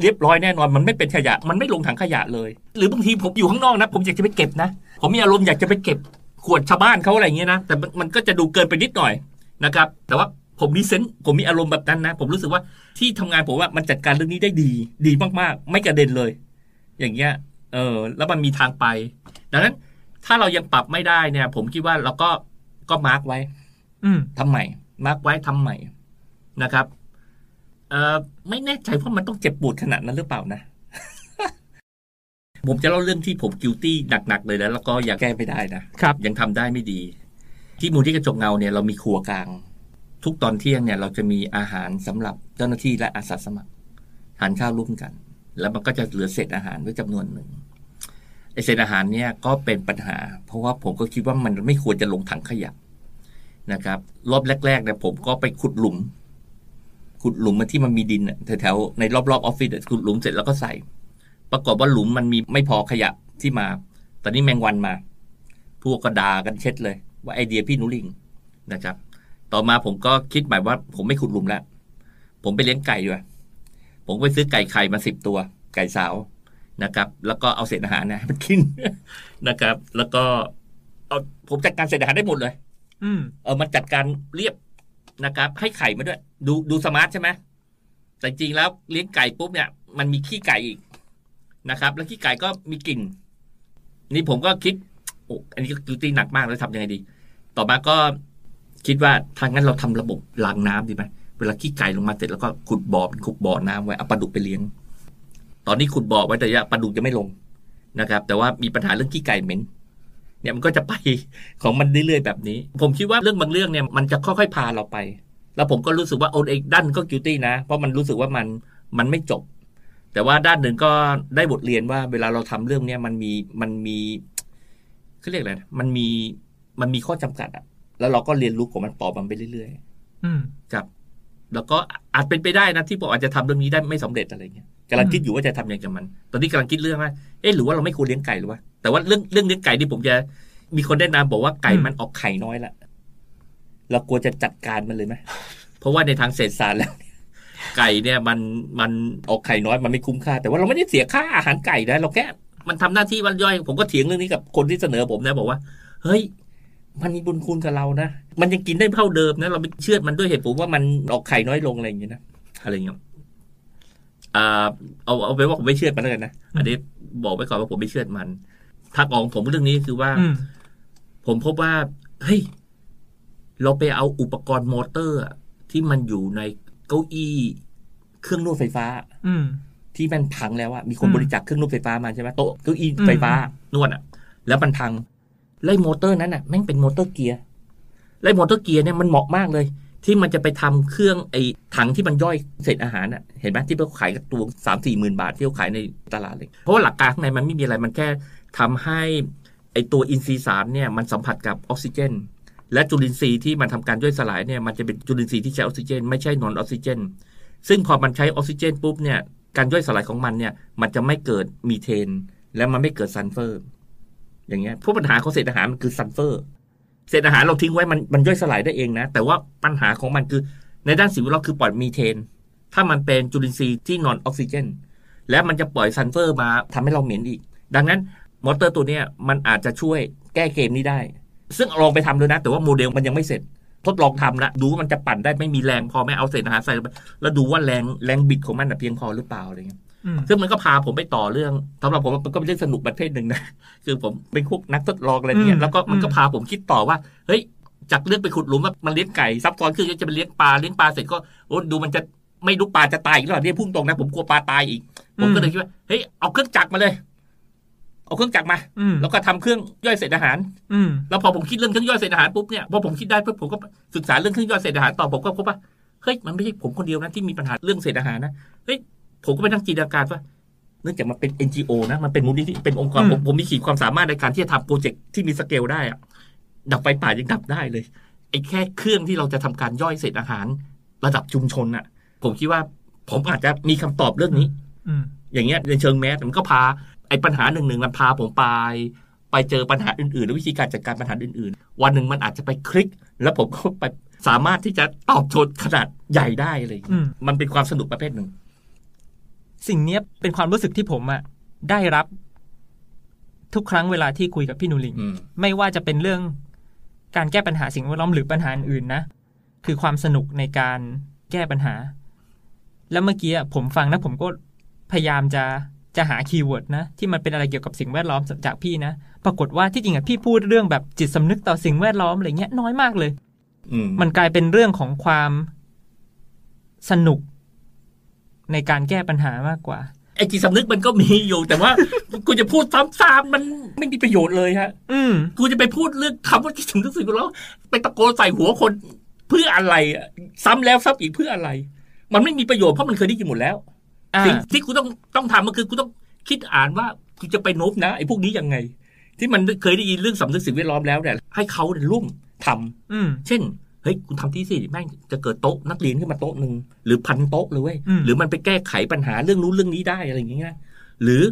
Speaker 3: เรียบร้อยแน่นอนมันไม่เป็นขยะ มันไม่ลงถังขยะเลย หรือบางทีผมอยู่ข้างนอกนะ ผมอยากจะไปเก็บนะ ผมมีอารมณ์อยากจะไปเก็บขวดชาวบ้านเขาอะไรอย่างเงี้ยนะแต่มันมันก็จะดูเกินไปนิดหน่อยนะครับ แต่ว่า ผมมีเซนส์ผมมีอารมณ์แบบนั้นนะ ผมรู้สึกว่าที่ทำงานผมว่ามันจัดการเรื่องนี้ได้ดี ดีมากๆ ไม่กระเด็นเลย อย่างเงี้ย เออ แล้วมันมีทางไป ดังนั้น ถ้าเรายังปรับไม่ได้เนี่ย ผมคิดว่าเราก็ก็มาร์กไว้
Speaker 1: อืม
Speaker 3: ทำใหม่ มาร์กไว้ทำใหม่นะครับ เอ่อไม่แน่ใจว่ามันต้องเจ็บปวดขนาดนั้นหรือเปล่านะผมจะเล่าเรื่องที่ผมกิวตี้หนักๆเลยแล้ว แล้วก็อยากแก้ไม่ได้นะ
Speaker 1: ครับ
Speaker 3: ยังทำได้ไม่ดี ที่มูลที่กระจกเงาเนี่ยเรามีครัวกลาง ทุกตอนเที่ยงเนี่ยเราจะมีอาหารสำหรับเจ้าหน้าที่และอาสาสมัครทานข้าวร่วมกัน แล้วมันก็จะเหลือเศษอาหารไว้จำนวนหนึ่งไอเศษอาหารเนี่ยก็เป็นปัญหา เพราะว่าผมก็คิดว่ามันไม่ควรจะลงถังขยะนะครับ รอบแรกๆเนี่ยผมก็ไปขุดหลุม ขุดหลุมมาที่มันมีดินแถวๆในรอบๆออฟฟิศขุดหลุมเสร็จแล้วก็ใส่ ปรากฏว่าหลุมมันมีไม่พอขยะที่มา ตอนนี้แมงวันมา พวกก็ด่ากันเช็ดเลย ว่าไอเดียพี่หนูหริ่งนะครับ ต่อมาผมก็คิดใหม่ว่า ผมไม่ขุดหลุมแล้วผมไปเลี้ยงไก่ดีกว่าผมไปซื้อไก่ไข่มาสิบตัว ไก่สาวนะครับ แล้วก็เอาเศษอาหารเนี่ยให้มันกินนะครับ แล้วก็เอาผมจัดการเศษอาหารได้หมดเลย
Speaker 1: อืม
Speaker 3: เออมันจัดการเรียบนะครับ ให้ไข่มาด้วย ดูดู smart ใช่ไหมแต่จริงแล้วเลี้ยงไก่ปุ๊บเนี่ย มันมีขี้ไก่อีกนะครับ แล้วขี้ไก่ก็มีกลิ่นนี่ผมก็คิดโอ้อันนี้ก็ดูตีหนักมากแล้วทำยังไงดี ต่อมาก็ คิดว่าทางนั้นเราทำระบบรางน้ำดีไหมเวลาขี้ไก่ลงมาเสร็จแล้วก็ขุดบ่อเป็นขุดบ่อน้ำไว้เอาปลาดุกไปเลี้ยง ตอนนี้ขุดบ่อไว้แต่ยะปลาดุกจะไม่ลงนะครับ แต่ว่ามีปัญหาเรื่องขี้ไก่เหม็นเนี่ยมันก็จะไปของมันเรื่อยๆแบบนี้ ผมคิดว่าเรื่องบางเรื่องเนี่ยมันจะค่อยๆพาเราไป แล้วผมก็รู้สึกว่าโอนเอกด้านก็กิวตี้นะ เพราะมันรู้สึกว่ามันมันไม่จบ แต่ว่าด้านหนึ่งก็ได้บทเรียนว่า เวลาเราทำเรื่องเนี้ยมันมีมันมีเขาเรียกอะไรนะมันมีมันมีข้อจำกัดอะ แล้วเราก็เรียนรู้ของมันต่อมันไปเรื่อยๆ
Speaker 1: อืม
Speaker 3: ครับ แล้วก็อาจเป็นไปได้นะที่ผมอาจจะทำเรื่องนี้ได้ไม่สำเร็จอะไรเงี้ยกำลังคิดอยู่ว่าจะทำอย่างกับมัน ตอนนี้กำลังคิดเรื่องว่า เอ๊ะหรือว่าเราไม่ควรเลี้ยงไก่หรือวะแต่ว่าเรื่องเรื่องเลี้ยงไก่ที่ผมจะมีคนแนะนำบอกว่าไก่มันออกไข่น้อยละเราควรจะจัดการมันเลยไหมเพราะว่าในทางเศรษฐศาสตร์แล้ว ไก่เนี่ยมันมันออกไข่น้อยมันไม่คุ้มค่า แต่ว่าเราไม่ได้เสียค่าอาหารไก่นะเราแค่มันทำหน้าที่วันย่อย ผมก็เถียงเรื่องนี้กับคนที่เสนอผมนะบอกว่า เฮ้ย มันมีบุญคุณกับเรานะ มันยังกินได้เท่าเดิมนะ เราไปเชื่อดมันด้วยเหตุผลว่ามันออกไข่น้อยลงอะไรอย่างเงี้ยนะอะไรอย่างเงี้ยอ่าเอาเอาไปนว่าผมไม่เชื่อดมันแล้วกันนะอันนี้บอกไว้ก่อนว่าผมไม่เชื่อดมันทางออกของผมเรื่องนี้คือว่า
Speaker 1: อืม
Speaker 3: ผมพบว่าเฮ้ยเราไปเอาอุปกรณ์มอเตอร์อะที่มันอยู่ในเก้าอี้เครื่องนวดไฟฟ้า
Speaker 1: อืม
Speaker 3: ที่มันพังแล้วอะมีคน
Speaker 1: อืม
Speaker 3: บริจาคเครื่องนวดไฟฟ้ามาใช่ไหมโต๊ะเก้าอี้ไฟฟ้า
Speaker 1: อืม
Speaker 3: นวดอะแล้วมันพัง ไอ้มอเตอร์นั้นอะแม่งเป็นมอเตอร์เกียร์ไอ้มอเตอร์เกียร์เนี่ยมันเหมาะมากเลย ที่มันจะไปทำเครื่องไอ้ถังที่มันย่อยเศษอาหารอะเห็นไหมที่เขาขายกับตัวสามสี่หมื่นบาทที่เขาขายในตลาดเลย เพราะว่าหลักการข้างในมันไม่มีอะไรมันแค่ทำให้ไอ้ตัวอินทรีย์สารเนี่ยมันสัมผัสกับออกซิเจน และจุลินทรีย์ที่มันทำการย่อยสลายเนี่ยมันจะเป็นจุลินทรีย์ที่ใช้ออกซิเจน ไม่ใช่ non ออกซิเจน ซึ่งพอมันใช้ออกซิเจนปุ๊บเนี่ยการย่อยสลายของมันเนี่ยมันจะไม่เกิดมีเทน และมันไม่เกิดซัลเฟอร์ อย่างเงี้ยเพราะปัญหาของเศษอาหารมันคือซัลเฟอร์ เศษอาหารเราทิ้งไว้มันมันย่อยสลายได้เองนะ แต่ว่าปัญหาของมันคือในด้านสิ่งแวดล้อมคือปล่อยมีเทน ถ้ามันเป็นจุลินทรีย์ที่ non ออกซิเจน และมันจะปล่อยซัลเฟอร์มาทำให้เราเหม็นอีก ดังนั้นมอเตอร์ตัวเนี้ยมันอาจจะช่วยแก้เกมนี้ได้ ซึ่งลองไปทำเลยนะ แต่ว่าโมเดลมันยังไม่เสร็จ ทดลองทำละดูว่ามันจะปั่นได้ไม่มีแรงพอไหมเอาเศษอาหารใส่ไปแล้วดูว่าแรงแรงบิดของมันน่ะเพียงพอหรือเปล่าอะไรเงี้ย ซึ่งมันก็พาผมไปต่อเรื่องสำหรับผมมันก็เป็นเรื่องสนุกประเภทหนึ่งนะคือผมเป็นพวกนักทดลองอะไรเงี้
Speaker 1: อื
Speaker 3: ย
Speaker 1: ม
Speaker 3: แล้วก็มันก็
Speaker 1: อืม
Speaker 3: พาผมคิดต่อว่า เฮ้ยจากเรื่องไปขุดหลุมว่ามันเลี้ยงไก่ซับซ้อนคือจะไปเลี้ยงปลาเลี้ยงปลาเสร็จก็โอ้ดูมันจะไม่รู้ปลาจะตายอีกหรือเปล่าเนี่ยพุ่งตรงนะผมกลัวปลาตายอีก ผมก็เลยคิดว่าเฮ้ยเอาเครื่องจักรมาเลยเอาเครื่องจักรมา
Speaker 1: อืม
Speaker 3: แล้วก็ทำเครื่องย่อยเศษอาหาร
Speaker 1: อืม
Speaker 3: แล้วพอผมคิดเรื่องเครื่องย่อยเศษอาหารปุ๊บเนี่ยพอผมคิดได้ปุ๊บผมก็ศึกษาเรื่องเครื่องย่อยเศษอาหารต่อผมก็พบว่าเฮ้ยมันไม่ใช่ผมคนเดียวนะที่มีปัญหาเรื่องเศษอาหารนะเฮ้ย ผมก็ไปนั่งจินตนาการว่าเนื่องจากมันเป็น NGO นะ มันเป็นมูลนิธิเป็นองค์กร
Speaker 1: อืม
Speaker 3: ผมผมมีขีดความสามารถในการที่จะทำโปรเจกต์ที่มีสเกลได้อะดับไฟป่ายังดับได้เลยไอ้แค่เครื่องที่เราจะทำการย่อยเศษอาหาร ระดับชุมชนน่ะ ผมคิดว่าผมอาจจะมีคำตอบเรื่องนี้
Speaker 1: อืม
Speaker 3: อย่างเงี้ยในเชิงแมสมันก็พาไอ้ปัญหาหนึ่งหนึ่งมันพาผมไป ไปเจอปัญหาอื่นๆและวิธีการจัดการปัญหาอื่นๆ วันหนึ่งมันอาจจะไปคลิก แล้วผมก็ไปสามารถที่จะตอบโจทย์ขนาดใหญ่ได้อะไรอย่าง
Speaker 1: อื
Speaker 3: เงี้ย
Speaker 1: ม
Speaker 3: มันเป็นความสนุกประเภทหนึ่ง
Speaker 1: สิ่งเนี้ยเป็นความรู้สึกที่ผมอะได้รับทุกครั้งเวลาที่คุยกับพี่หนูหริ่ง
Speaker 3: อืม
Speaker 1: ไม่ว่าจะเป็นเรื่องการแก้ปัญหาสิ่งแวดล้อมหรือปัญหาอื่นๆนะ คือความสนุกในการแก้ปัญหา แล้วเมื่อกี้อะผมฟังนะผมก็พยายามจะจะหา keyword นะ ที่มันเป็นอะไรเกี่ยวกับสิ่งแวดล้อมจากพี่นะ ปรากฏว่าที่จริงอะพี่พูดเรื่องแบบจิตสำนึกต่อสิ่งแวดล้อมอะไรเงี้ยน้อยมากเลย
Speaker 3: อืม
Speaker 1: มันกลายเป็นเรื่องของความสนุก ในการแก้ปัญหามากกว่า
Speaker 3: ไอ้จิตสำนึกมันก็มีอยู่ แต่ว่ากูจะพูดซ้ำๆมันไม่มีประโยชน์เลยฮะ
Speaker 1: อืม
Speaker 3: กูจะไปพูดเรื่องคำว่าจิตสำนึกสิ่งแวดล้อมไปตะโกนใส่หัวคนเพื่ออะไรอะซ้ำแล้วซ้ำอีกเพื่ออะไร มันไม่มีประโยชน์เพราะมันเคยได้ยินหมดแล้ว
Speaker 1: อ่า
Speaker 3: สิ่งที่กูต้องต้องทำมันคือกูต้องคิดอ่านว่ากูจะไปโน้มนะไอ้พวกนี้ยังไงที่มันเคยได้ยินเรื่องสำนึกสิ่งแวดล้อมแล้วเนี่ยให้เขาเนี่ยร่วมทำ
Speaker 1: อืม
Speaker 3: เช่น เฮ้ยคุณทำที่สิแม่งจะเกิดโต๊ะนักเรียนขึ้นมาโต๊ะหนึ่งหรือพันโต๊ะเลยเว้ย
Speaker 1: อืม
Speaker 3: หรือมันไปแก้ไขปัญหาเรื่องนู้นเรื่องนี้ได้อะไรอย่างเงี้ยหรือ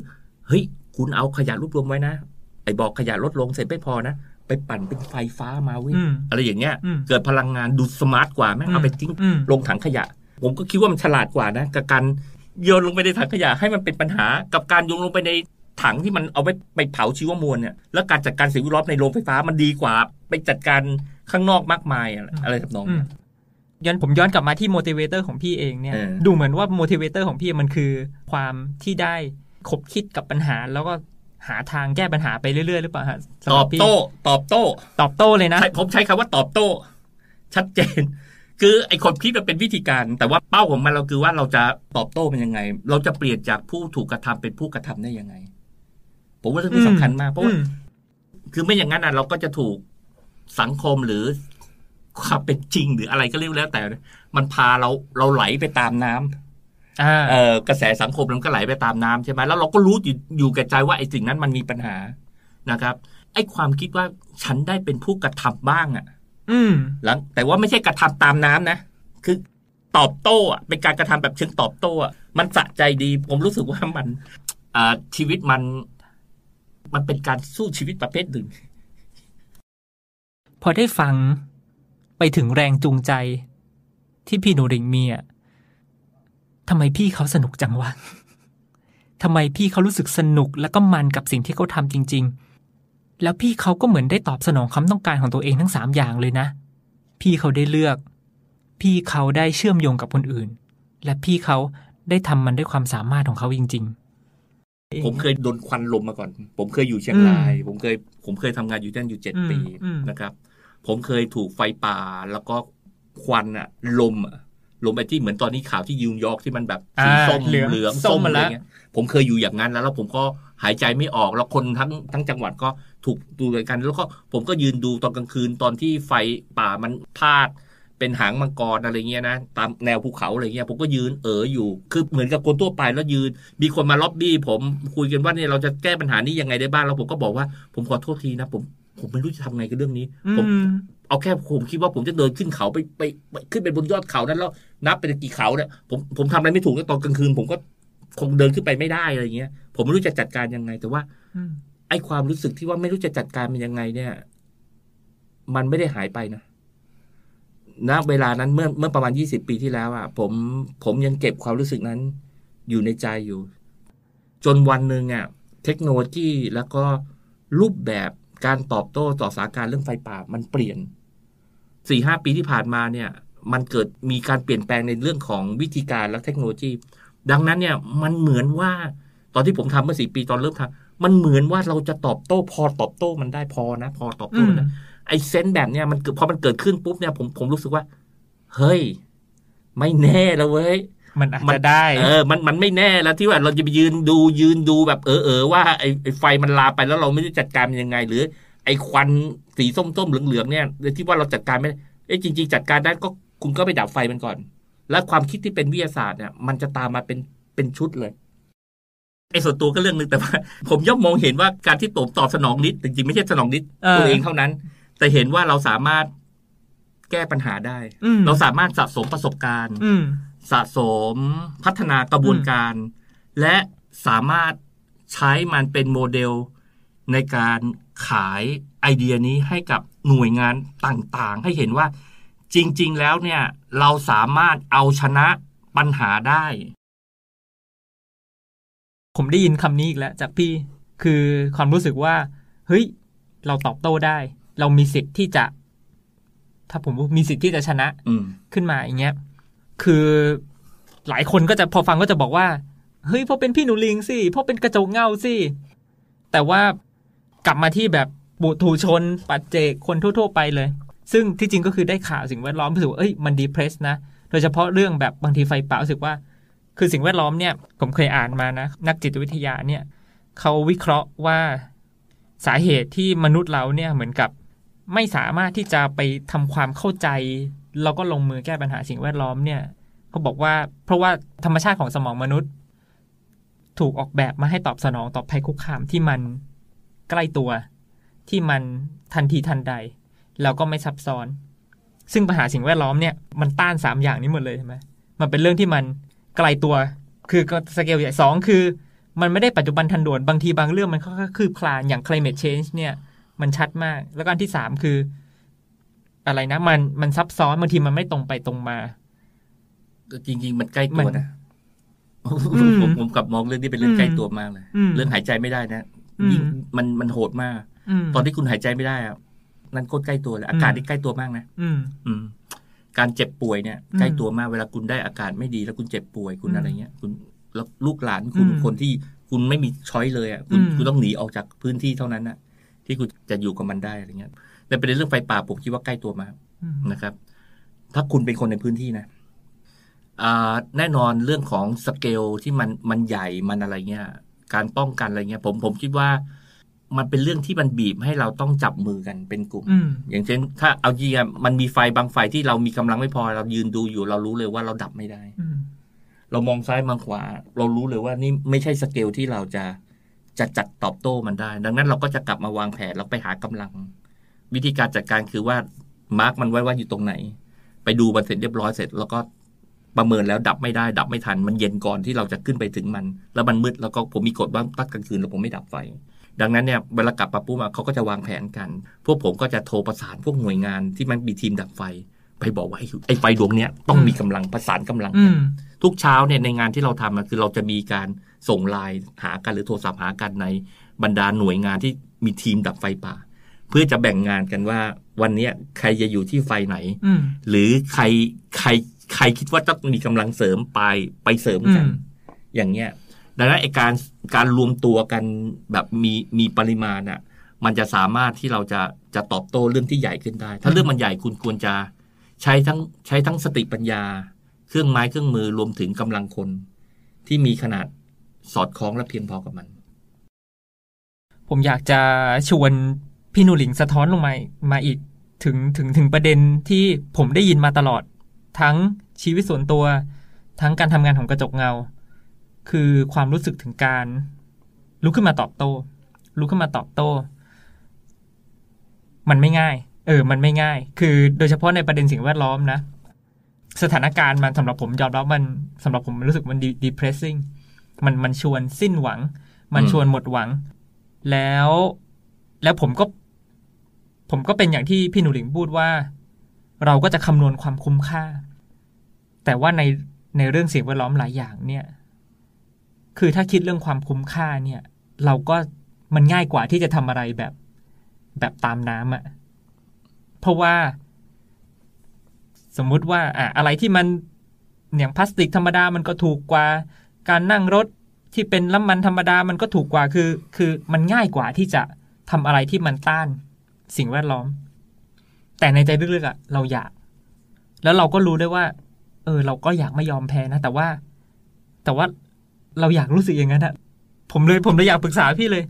Speaker 3: เฮ้ยคุณเอาขยะรวบรวมไว้นะไอ้บอกขยะลดลงเสร็จไม่พอนะไปปั่นเป็นไฟฟ้ามาเว้ย
Speaker 1: อืม
Speaker 3: อะไรอย่างเงี้ย
Speaker 1: อืม
Speaker 3: เกิดพลังงานดูสมาร์ทกว่าแม่งเอาไปทิ้ง
Speaker 1: อืม
Speaker 3: ลงถังขยะ ผมก็คิดว่ามันฉลาดกว่านะกับการโยนลงไปในถังขยะให้มันเป็นปัญหากับการโยนลงไปในถังที่มันเอาไปไปเผาชีวมวลเนี่ยแล้วการจัดการสิ่งแวดล้อมในโรงไฟฟ้ามันดีกว่า ไปจัดการ ข้างนอกมากมายอะไรอะไรทำนอง
Speaker 1: อืม
Speaker 3: เนี้ย
Speaker 1: ย้อนผมย้อนกลับมาที่ motivator ของพี่เองเนี่ย
Speaker 3: เออ
Speaker 1: ดูเหมือนว่า motivator ของพี่มันคือความที่ได้ขบคิดกับปัญหา แล้วก็หาทางแก้ปัญหาไปเรื่อยๆหรือเปล่าฮะสำ
Speaker 3: ต
Speaker 1: ห
Speaker 3: อ
Speaker 1: รั
Speaker 3: บ
Speaker 1: พี่
Speaker 3: โต้ ตอบโต้
Speaker 1: ตอบโต้เลยนะ
Speaker 3: ใช่ผมใช้คำว่าตอบโต้ ชัดเจน คือไอ้คนคิดมันเป็นวิธีการ แต่ว่าเป้าของมันเราคือว่าเราจะตอบโต้มันยังไง เราจะเปลี่ยนจากผู้ถูกกระทำเป็นผู้กระทำได้ยังไง ผมว่าเรื่องนี้สำคัญมากเพราะว่า
Speaker 1: อืม
Speaker 3: คือไม่อย่างนั้นอะเราก็จะถูก สังคมหรือความเป็นจริงหรืออะไรก็เรียกแล้วแต่ มันพาเราเราไหลไปตามน้ำ
Speaker 1: อ่า
Speaker 3: เออกระแสสังคมมันก็ไหลไปตามน้ำใช่ไหมแล้วเราก็รู้อยู่อยู่แก่ใจว่าไอ้สิ่งนั้นมันมีปัญหานะครับ ไอ้ความคิดว่าฉันได้เป็นผู้กระทำบ้างอะ
Speaker 1: อืม
Speaker 3: หลังแต่ว่าไม่ใช่กระทำตามน้ำนะ คือตอบโต้อะเป็นการกระทำแบบเชิงตอบโต้อะมันสะใจดี ผมรู้สึกว่ามันอ่าชีวิตมัน มันเป็นการสู้ชีวิตประเภทหนึ่ง
Speaker 1: พอได้ฟังไปถึงแรงจูงใจ ที่พี่หนูริงมีอะทำไมพี่เขาสนุกจังวะทำไมพี่เขารู้สึกสนุกแล้วก็มันกับสิ่งที่เขาทำจริง ๆ แล้วพี่เขาก็เหมือนได้ตอบสนองความต้องการของตัวเองทั้งสามอย่างเลยนะ พี่เขาได้เลือก พี่เขาได้เชื่อมโยงกับคนอื่น และพี่เขาได้ทำมันด้วยความสามารถของเขาจริง ๆ
Speaker 3: ผมเคยโดนควันลมมาก่อน ผมเคยอยู่เชียงราย ผมเคย ผมเคยทำงานอยู่ที่นั่นอยู่เจ็ด
Speaker 1: อืม
Speaker 3: ปี
Speaker 1: อืม
Speaker 3: นะครับ ผมเคยถูกไฟป่าแล้วก็ควันอะลมอะลมไอ้ที่เหมือนตอนนี้ข่าวที่ยูนยอร์กที่มันแบบสี
Speaker 1: อ่า
Speaker 3: ส้ม
Speaker 1: เหลือง
Speaker 3: เหลือง
Speaker 1: ส้
Speaker 3: ส้
Speaker 1: ม
Speaker 3: ม
Speaker 1: มา
Speaker 3: อะไร
Speaker 1: แล้ว
Speaker 3: เงี้ยผมเคยอยู่อย่างนั้นแล้ว แล้วผมก็หายใจไม่ออกแล้วคนทั้งทั้งจังหวัดก็ถูกดูด้วยกัน แล้วก็ผมก็ยืนดูตอนกลางคืนตอนที่ไฟป่ามันพาดเป็นหางมังกรอะไรเงี้ยนะตามแนวภูเขาอะไรเงี้ยผมก็ยืนเอออยู่ คือเหมือนกับคนทั่วไปแล้วยืน มีคนมาล็อบบี้ผมคุยกันว่าเนี่ยเราจะแก้ปัญหานี้ยังไงได้บ้างแล้วผมก็บอกว่าผมขอโทษทีนะผม ผมไม่รู้จะทำไงกับเรื่องนี้ผม
Speaker 1: อืม
Speaker 3: เอาแค่ผมคิดว่าผมจะเดินขึ้นเขาไปไปไปขึ้นไปบนยอดเขานั้นแล้วนับเป็นกี่เขาเนี่ยผมผมทำอะไรไม่ถูกแล้วตอนกลางคืน ผมก็คงเดินขึ้นไปไม่ได้อะไรเงี้ย ผมไม่รู้จะจัดการยังไง แต่ว่า
Speaker 1: อืม
Speaker 3: ไอ้ความรู้สึกที่ว่าไม่รู้จะจัดการมันยังไง เนี่ย มันไม่ได้หายไปนะณเวลานั้นเมื่อเมื่อประมาณยี่สิบปีที่แล้วอะผมผมยังเก็บความรู้สึกนั้น อยู่ในใจอยู่ จนวันหนึ่งอะ เทคโนโลยีแล้วก็รูปแบบ การตอบโต้ต่อสถานการณ์เรื่องไฟป่ามันเปลี่ยนสี่ห้าปีที่ผ่านมาเนี่ย มันเกิดมีการเปลี่ยนแปลงในเรื่องของวิธีการและเทคโนโลยี ดังนั้นเนี่ยมันเหมือนว่าตอนที่ผมทำเมื่อสี่ปีตอนเริ่มทำมันเหมือนว่าเราจะตอบโต้ พอตอบโต้มันได้พอนะ พอตอบโต้มันได้ไอ้เซนส์แบบเนี้ยมันเกิดพอมันเกิดขึ้นปุ๊บเนี่ยผมผมรู้สึกว่า เฮ้ย ไม่แน่แล้วเว้ย
Speaker 1: มันอาจ
Speaker 3: มัน
Speaker 1: จะได้
Speaker 3: เออ มันมันไม่แน่แล้วที่ว่าเราจะไปยืนดูยืนดูแบบเออเออว่าไอ้ไอ้ไฟมันลามไปแล้วเราไม่ได้จัดการมันยังไง หรือ ไอ้ควันสีส้มส้มๆเหลืองๆเนี่ยที่ว่าเราจัดการไม่ได้เอ้จริง ๆ จัดการได้ก็คุณก็ไปดับไฟมันก่อน แล้วความคิดที่เป็นวิทยาศาสตร์เนี่ยมันจะตามมาเป็นเป็นชุดเลยไอ้ส่วนตัวก็เรื่องหนึงแต่ว่า ผมย่อมมองเห็นว่าการที่ผมตอบสนองนิดจริงๆไม่ใช่สนองนิด
Speaker 1: เออ
Speaker 3: ตัวเองเท่านั้น แต่เห็นว่าเราสามารถแก้ปัญหาได้
Speaker 1: อืม
Speaker 3: เราสามารถสะสมประสบการณ์
Speaker 1: อืม
Speaker 3: สะสมพัฒนากระบวนการ และสามารถใช้มันเป็นโมเดลในการขายไอเดียนี้ให้กับหน่วยงานต่างๆ ให้เห็นว่าจริง ๆ แล้วเนี่ย เราสามารถเอาชนะปัญหาได้
Speaker 1: ผมได้ยินคำนี้อีกแล้วจากพี่คือความรู้สึกว่า เฮ้ย เราตอบโต้ได้ เรามีสิทธิ์ที่จะ ถ้าผมว่ามีสิทธิ์ที่จะชนะ
Speaker 3: อืม
Speaker 1: ขึ้นมาอย่างเงี้ย คือหลายคนก็จะพอฟังก็จะบอกว่า เฮ้ยเพราะเป็นพี่หนูลิงสิเพราะเป็นกระจกเงาสิ แต่ว่ากลับมาที่แบบบุถูชน ปัจเจกคนทั่ว ๆ ไปเลย ซึ่งที่จริงก็คือได้ข่าวสิ่งแวดล้อมรู้สึกว่าเอ้ยมันดีเพรสนะ โดยเฉพาะเรื่องแบบบางทีไฟป่ารู้สึกว่า คือสิ่งแวดล้อมเนี่ยผมเคยอ่านมานะ นักจิตวิทยาเนี่ยเขาวิเคราะห์ว่าสาเหตุที่มนุษย์เราเนี่ยเหมือนกับไม่สามารถที่จะไปทำความเข้าใจ แล้วก็ลงมือแก้ปัญหาสิ่งแวดล้อมเนี่ยเขาบอกว่าเพราะว่าธรรมชาติของสมองมนุษย์ ถูกออกแบบมาให้ตอบสนองต่อภัยคุกคามที่มันใกล้ตัว ที่มันทันทีทันใด แล้วก็ไม่ซับซ้อน ซึ่งปัญหาสิ่งแวดล้อมเนี่ยมันต้านสามอย่างนี้หมดเลยใช่ไหมมันเป็นเรื่องที่มันไกลตัว คือสเกลใหญ่สองคือ มันไม่ได้ปัจจุบันทันด่วนบางทีบางเรื่องมันค่อยๆคืบคลานอย่าง climate change เนี่ยมันชัดมาก แล้วก็อันที่สามคือ อะไรนะ มันมันซับซ้อนบางทีมันไม่ตรงไปตรงมา
Speaker 3: จริง ๆ มันใกล้ตัว
Speaker 1: มัน
Speaker 3: นะ
Speaker 1: อืม
Speaker 3: ผมผมกลับมองเรื่องนี้เป็นเรื่อง
Speaker 1: อืม
Speaker 3: ใกล้ตัวมากเลย
Speaker 1: อืม
Speaker 3: เรื่องหายใจไม่ได้นะ
Speaker 1: อืม
Speaker 3: ยิ่งมันมันโหดมาก
Speaker 1: อืม
Speaker 3: ตอนที่คุณหายใจไม่ได้อะนั่นโคตรใกล้ตัวเลยอากาศนี่ใกล้ตัวมากนะ
Speaker 1: อืม
Speaker 3: อืมการเจ็บป่วยเนี่ย
Speaker 1: อืม
Speaker 3: ใกล้ตัวมากเวลาคุณได้อากาศไม่ดี แล้วคุณเจ็บป่วยคุณ
Speaker 1: อืม
Speaker 3: อะไรเงี้ย คุณแล้วลูกหลานคุณ
Speaker 1: อืม
Speaker 3: คนที่คุณไม่มีช้อยเลยอะคุณ
Speaker 1: อืม
Speaker 3: คุณต้องหนีออกจากพื้นที่เท่านั้นนะที่คุณจะอยู่กับมันได้อะไรเงี้ย แต่ประเด็นเรื่องไฟป่าผมคิดว่าใกล้ตัวมาก
Speaker 1: อืม
Speaker 3: นะครับ ถ้าคุณเป็นคนในพื้นที่นะอ่าแน่นอนเรื่องของสเกลที่มันมันใหญ่มันอะไรเงี้ย การป้องกันอะไรเงี้ย ผมผมคิดว่ามันเป็นเรื่องที่มันบีบให้เราต้องจับมือกันเป็นกลุ่ม
Speaker 1: อืม
Speaker 3: อย่างเช่น ถ้าเอาจริงอะมันมีไฟบางไฟที่เรามีกำลังไม่พอ เรายืนดูอยู่ เรารู้เลยว่าเราดับไม่ได้
Speaker 1: อืม
Speaker 3: เรามองซ้ายมองขวา เรารู้เลยว่านี่ไม่ใช่สเกลที่เราจะจะจัดตอบโต้มันได้ ดังนั้นเราก็จะกลับมาวางแผนเราไปหากำลัง วิธีการจัดการคือว่ามาร์กมันไว้ว่าอยู่ตรงไหน ไปดูมันเสร็จเรียบร้อยเสร็จ แล้วก็ประเมินแล้วดับไม่ได้ ดับไม่ทัน มันเย็นก่อนที่เราจะขึ้นไปถึงมัน แล้วมันมืดแล้วก็ผมมีกฎว่าตัดกลางคืนแล้วผมไม่ดับไฟดังนั้นเนี่ยเวลากลับมาปุ๊บอะเขาก็จะวางแผนกัน พวกผมก็จะโทรประสานพวกหน่วยงานที่มันมีทีมดับไฟ ไปบอกว่าไอ้ไอ้ไฟดวงเนี้ยต้องมีกำลังประสานกำลัง
Speaker 1: อื
Speaker 3: กัน
Speaker 1: ม
Speaker 3: ทุกเช้าเนี่ยในงานที่เราทำอะคือเราจะมีการส่งไลน์หากันหรือโทรศัพท์หากันในบรรดาหน่วยงานที่มีทีมดับไฟป่า เพื่อจะแบ่งงานกันว่าวันเนี้ยใครจะอยู่ที่ไฟไหน
Speaker 1: อืม
Speaker 3: หรือใครใครใครคิดว่าต้องมีกำลังเสริมไปไปเสริมกัน
Speaker 1: อืม
Speaker 3: อย่างเงี้ยดังนั้นไอการการรวมตัวกันแบบมีมีปริมาณอะ มันจะสามารถที่เราจะจะตอบโต้เรื่องที่ใหญ่ขึ้นได้ ถ้าเรื่องมันใหญ่คุณควรจะใช้ทั้งใช้ทั้งสติปัญญา เครื่องไม้เครื่องมือรวมถึงกำลังคน ที่มีขนาดสอดคล้องและเพียงพอกับมัน
Speaker 1: ผมอยากจะชวน พี่หนูหลิงสะท้อนลงมามาอีกถึงถึงถึงประเด็นที่ผมได้ยินมาตลอด ทั้งชีวิตส่วนตัว ทั้งการทำงานของกระจกเงา คือความรู้สึกถึงการ ลุกขึ้นมาตอบโต้ลุกขึ้นมาตอบโต้ มันไม่ง่าย เออ มันไม่ง่าย คือโดยเฉพาะในประเด็นสิ่งแวดล้อมนะ สถานการณ์มันสำหรับผมยอมรับมันสำหรับผมมันรู้สึกมัน depressing มันมันชวนสิ้นหวัง มันชวนหมดหวัง แล้วแล้วผมก็ ผมก็เป็นอย่างที่พี่หนูหลิงพูดว่า เราก็จะคำนวณความคุ้มค่า แต่ว่าในในเรื่องสิ่งแวดล้อมหลายอย่างเนี่ย คือถ้าคิดเรื่องความคุ้มค่าเนี่ย เราก็มันง่ายกว่าที่จะทำอะไรแบบแบบตามน้ำอะเพราะว่า สมมุติว่าอะอะไรที่มันอย่างพลาสติกธรรมดามันก็ถูกกว่า การนั่งรถที่เป็นน้ำมันธรรมดามันก็ถูกกว่าคือ คือมันง่ายกว่าที่จะทำอะไรที่มันต้าน สิ่งแวดล้อม แต่ในใจลึกๆอะเราอยาก แล้วเราก็รู้ด้วยว่า เออ เราก็อยากไม่ยอมแพ้นะ แต่ว่า แต่ว่าเราอยากรู้สึกอย่างนั้นอะผมเลยผมเลยอยากปรึกษาพี่เลย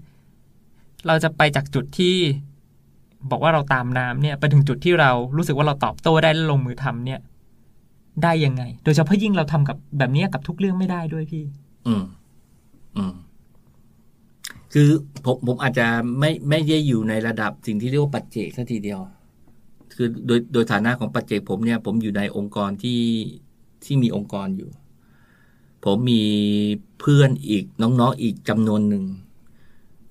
Speaker 1: เราจะไปจากจุดที่บอกว่าเราตามน้ำเนี่ย ไปถึงจุดที่เรารู้สึกว่าเราตอบโต้ได้และลงมือทำเนี่ย ได้ยังไง โดยเฉพาะยิ่งเราทำกับแบบนี้กับทุกเรื่องไม่ได้ด้วยพี่
Speaker 3: อืม อืม คือผมผมอาจจะไม่ไม่ได้อยู่ในระดับสิ่งที่เรียกว่าปัจเจกซะทีเดียว คือโดยโดยฐานะของปัจเจกผมเนี่ย ผมอยู่ในองค์กรที่ที่มีองค์กรอยู่ ผมมีเพื่อนอีกน้องๆอีกจำนวนหนึ่ง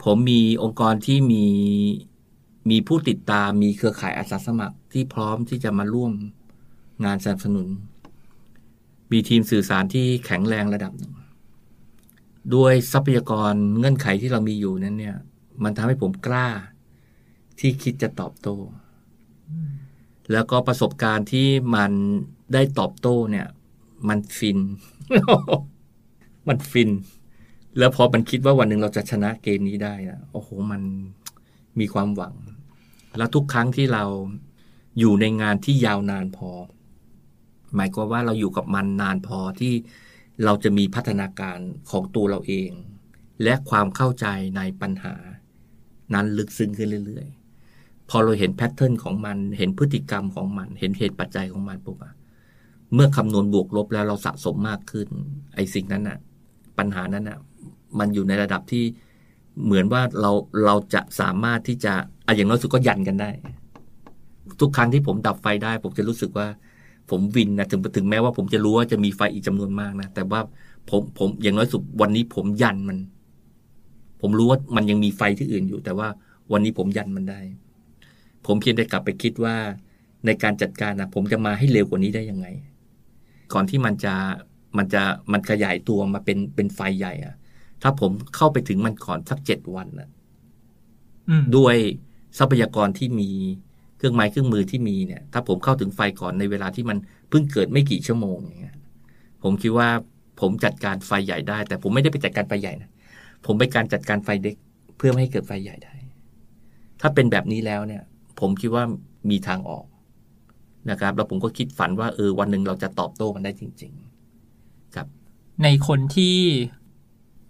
Speaker 3: ผมมีองค์กรที่มีมีผู้ติดตามมีเครือข่ายอาสาสมัครที่พร้อมที่จะมาร่วมงานสนับสนุน มีทีมสื่อสารที่แข็งแรงระดับหนึ่ง ด้วยทรัพยากรเงื่อนไขที่เรามีอยู่นั้นเนี่ย มันทำให้ผมกล้า ที่คิดจะตอบโต้ แล้วก็ประสบการณ์ที่มันได้ตอบโต้เนี่ย มันฟิน มันฟิน แล้วพอมันคิดว่าวันหนึ่งเราจะชนะเกมนี้ได้นะโอ้โห มันมีความหวัง แล้วทุกครั้งที่เราอยู่ในงานที่ยาวนานพอ หมายความว่าเราอยู่กับมันนานพอที่ เราจะมีพัฒนาการของตัวเราเอง และความเข้าใจในปัญหา นั้นลึกซึ้งขึ้นเรื่อยๆ พอเราเห็นแพทเทิร์นของมัน เห็นพฤติกรรมของมัน เห็นเหตุปัจจัยของมันปุ๊บอะเมื่อคำนวณบวกลบแล้วเราสะสมมากขึ้น ไอ้สิ่งนั้นอะปัญหานั้นอะมันอยู่ในระดับที่เหมือนว่าเราเราจะสามารถที่จะอะอย่างน้อยสุดก็ยันกันได้ ทุกครั้งที่ผมดับไฟได้ ผมจะรู้สึกว่า ผมวินนะถึงถึงแม้ว่าผมจะรู้ว่าจะมีไฟอีกจำนวนมากนะแต่ว่าผมผมอย่างน้อยสุดวันนี้ผมยันมัน ผมรู้ว่ามันยังมีไฟที่อื่นอยู่ แต่ว่าวันนี้ผมยันมันได้ ผมเพียงแต่กลับไปคิดว่าในการจัดการนะผมจะมาให้เร็วกว่านี้ได้ยังไง ก่อนที่มันจะมันจะมันขยายตัวมาเป็นเป็นไฟใหญ่อะถ้าผมเข้าไปถึงมันก่อนสักเจ็ดวันนะ
Speaker 1: อืม
Speaker 3: ด้วยทรัพยากรที่มี เครื่องไม้เครื่องมือที่มีเนี่ย ถ้าผมเข้าถึงไฟก่อนในเวลาที่มันเพิ่งเกิดไม่กี่ชั่วโมงอย่างเงี้ยผมคิดว่าผมจัดการไฟใหญ่ได้ แต่ผมไม่ได้ไปจัดการไฟใหญ่นะผมไปการจัดการไฟเด็กเพื่อไม่ให้เกิดไฟใหญ่ได้ ถ้าเป็นแบบนี้แล้วเนี่ย ผมคิดว่ามีทางออกนะครับ แล้วผมก็คิดฝันว่าเออวันหนึ่งเราจะตอบโต้มันได้จริง ๆ ครับ
Speaker 1: ในคนที่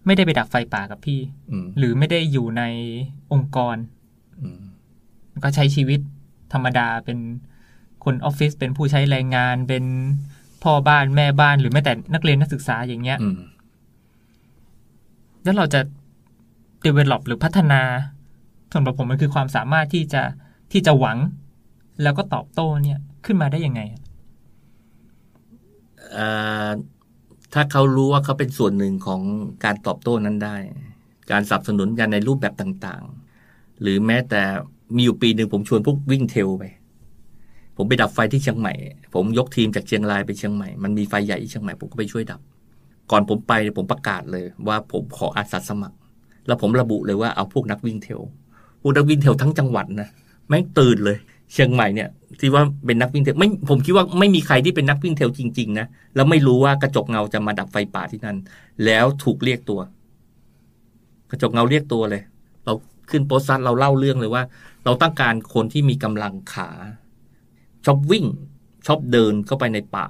Speaker 1: ไม่ได้ไปดับไฟป่ากับพี่
Speaker 3: อืม
Speaker 1: หรือไม่ได้อยู่ในองค์กร
Speaker 3: อืม
Speaker 1: ก็ใช้ชีวิต ธรรมดาเป็นคนออฟฟิศเป็นผู้ใช้แรงงานเป็นพ่อบ้านแม่บ้านหรือแม้แต่นักเรียนนักศึกษาอย่างเงี้ย
Speaker 3: อืม
Speaker 1: แล้วเราจะ develop หรือพัฒนาสำหรับผมมันคือความสามารถที่จะที่จะหวัง แล้วก็ตอบโต้เนี่ยขึ้นมาได้ยังไง
Speaker 3: เอ่อถ้าเขารู้ว่าเขาเป็นส่วนหนึ่งของการตอบโต้นั้นได้ การสนับสนุนกันในรูปแบบต่างๆ หรือแม้แต่ มีอยู่ปีหนึ่งผมชวนพวกวิ่งเทลไป ผมไปดับไฟที่เชียงใหม่ ผมยกทีมจากเชียงรายไปเชียงใหม่ มันมีไฟใหญ่ที่เชียงใหม่ผมก็ไปช่วยดับ ก่อนผมไปผมประกาศเลย ว่าผมขออาสาสมัคร แล้วผมระบุเลยว่าเอาพวกนักวิ่งเทลพวกนักวิ่งเทลทั้งจังหวัดนะแม่งตื่นเลย เชียงใหม่เนี่ยที่ว่าเป็นนักวิ่งเทลไม่ผมคิดว่าไม่มีใครที่เป็นนักวิ่งเทลจริง ๆ นะแล้วไม่รู้ว่ากระจกเงาจะมาดับไฟป่าที่นั่นแล้วถูกเรียกตัว กระจกเงาเรียกตัวเลย เราขึ้นโพสต์ซัดเราเล่าเรื่องเลยว่า เราต้องการคนที่มีกำลังขาชอบวิ่งชอบเดินเข้าไปในป่า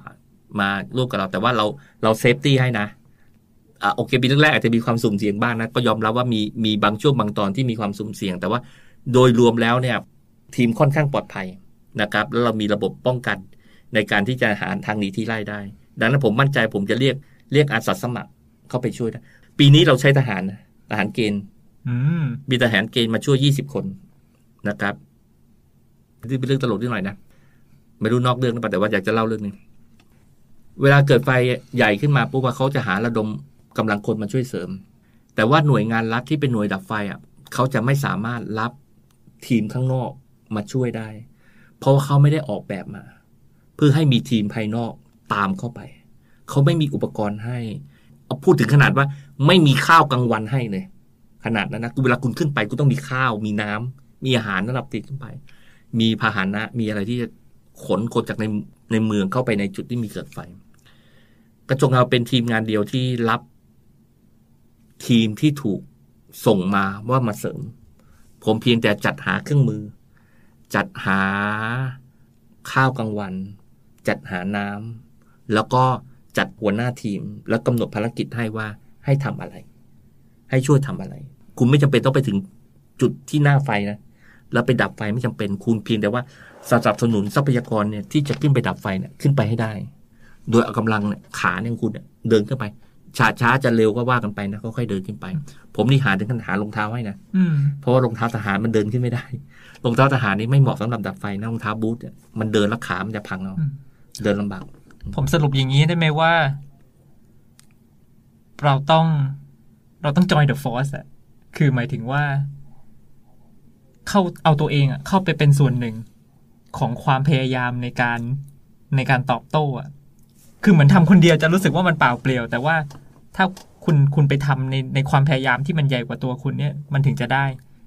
Speaker 3: มาร่วมกับเรา แต่ว่าเราเรา safety ให้นะอ่าโอเคปีแรกๆอาจจะมีความสุ่มเสี่ยงบ้างนะ ก็ยอมรับว่ามีมีบางช่วงบางตอนที่มีความสุ่มเสี่ยง แต่ว่าโดยรวมแล้วเนี่ย ทีมค่อนข้างปลอดภัยนะครับ แล้วเรามีระบบป้องกันในการที่จะหาทางหนีที่ไล่ได้ ดังนั้นผมมั่นใจผมจะเรียกเรียกอาสาสมัครเข้าไปช่วยได้ปีนี้เราใช้ทหารนะทหารเกณฑ์
Speaker 1: อืม
Speaker 3: มีทหารเกณฑ์มาช่วย20คน นะครับนี่เป็นเรื่องตลกนิดหน่อยนะไม่รู้นอกเรื่องหรือเปล่าแต่ว่าอยากจะเล่าเรื่องนึงเวลาเกิดไฟใหญ่ขึ้นมาปุ๊บเขาจะหาระดมกำลังคนมาช่วยเสริม แต่ว่าหน่วยงานรัฐที่เป็นหน่วยดับไฟอะเขาจะไม่สามารถรับทีมข้างนอกมาช่วยได้ เพราะว่าเขาไม่ได้ออกแบบมา เพื่อให้มีทีมภายนอกตามเข้าไป เขาไม่มีอุปกรณ์ให้เอาพูดถึงขนาดว่า ไม่มีข้าวกลางวันให้เลยขนาดนั้นนะเวลาคุณขึ้นไปคุณต้องมีข้าวมีน้ำ มีอาหารสำหรับติดขึ้นไป มีพาหนะ มีอะไรที่จะขนคนจากในในเมืองเข้าไปในจุดที่มีเกิดไฟ กระจกเงาเป็นทีมงานเดียวที่รับทีมที่ถูกส่งมาว่ามาเสริม ผมเพียงแต่จัดหาเครื่องมือ จัดหาข้าวกลางวัน จัดหาน้ำแล้วก็จัดหัวหน้าทีม แล้วกำหนดภารกิจให้ว่าให้ทำอะไร ให้ช่วยทำอะไร คุณไม่จำเป็นต้องไปถึงจุดที่หน้าไฟนะ แล้วไปดับไฟไม่จำเป็นคุณเพียงแต่ว่าสนับสนุนทรัพยากรเนี่ยที่จะขึ้นไปดับไฟเนี่ยขึ้นไปให้ได้ โดยเอากำลังเนี่ยขาเนี่ยของคุณเนี่ยเดินขึ้นไปช้าช้าจะเร็วก็ว่ากันไปนะค่อยๆเดินขึ้นไป ผมนี่หาถึงขนาดหารองเท้าให้นะ
Speaker 1: อืม
Speaker 3: เพราะว่ารองเท้าทหารมันเดินขึ้นไม่ได้รองเท้าทหารนี่ไม่เหมาะสำหรับดับไฟนะรองเท้าบูทเนี่ยมันเดินแล้วขามันจะพังเอา
Speaker 1: อืม
Speaker 3: เดินลำบาก
Speaker 1: ผมสรุปอย่างนี้ได้ไหมว่า เราต้อง เราต้อง join the force อะคือหมายถึงว่า เข้าเอาตัวเองอะเข้าไปเป็นส่วนหนึ่งของความพยายามในการในการตอบโต้อะคือเหมือนทำคนเดียวจะรู้สึกว่ามันเปล่าเปลี่ยว แต่ว่าถ้าคุณคุณไปทำในในความพยายามที่มันใหญ่กว่าตัวคุณเนี่ยมันถึงจะได้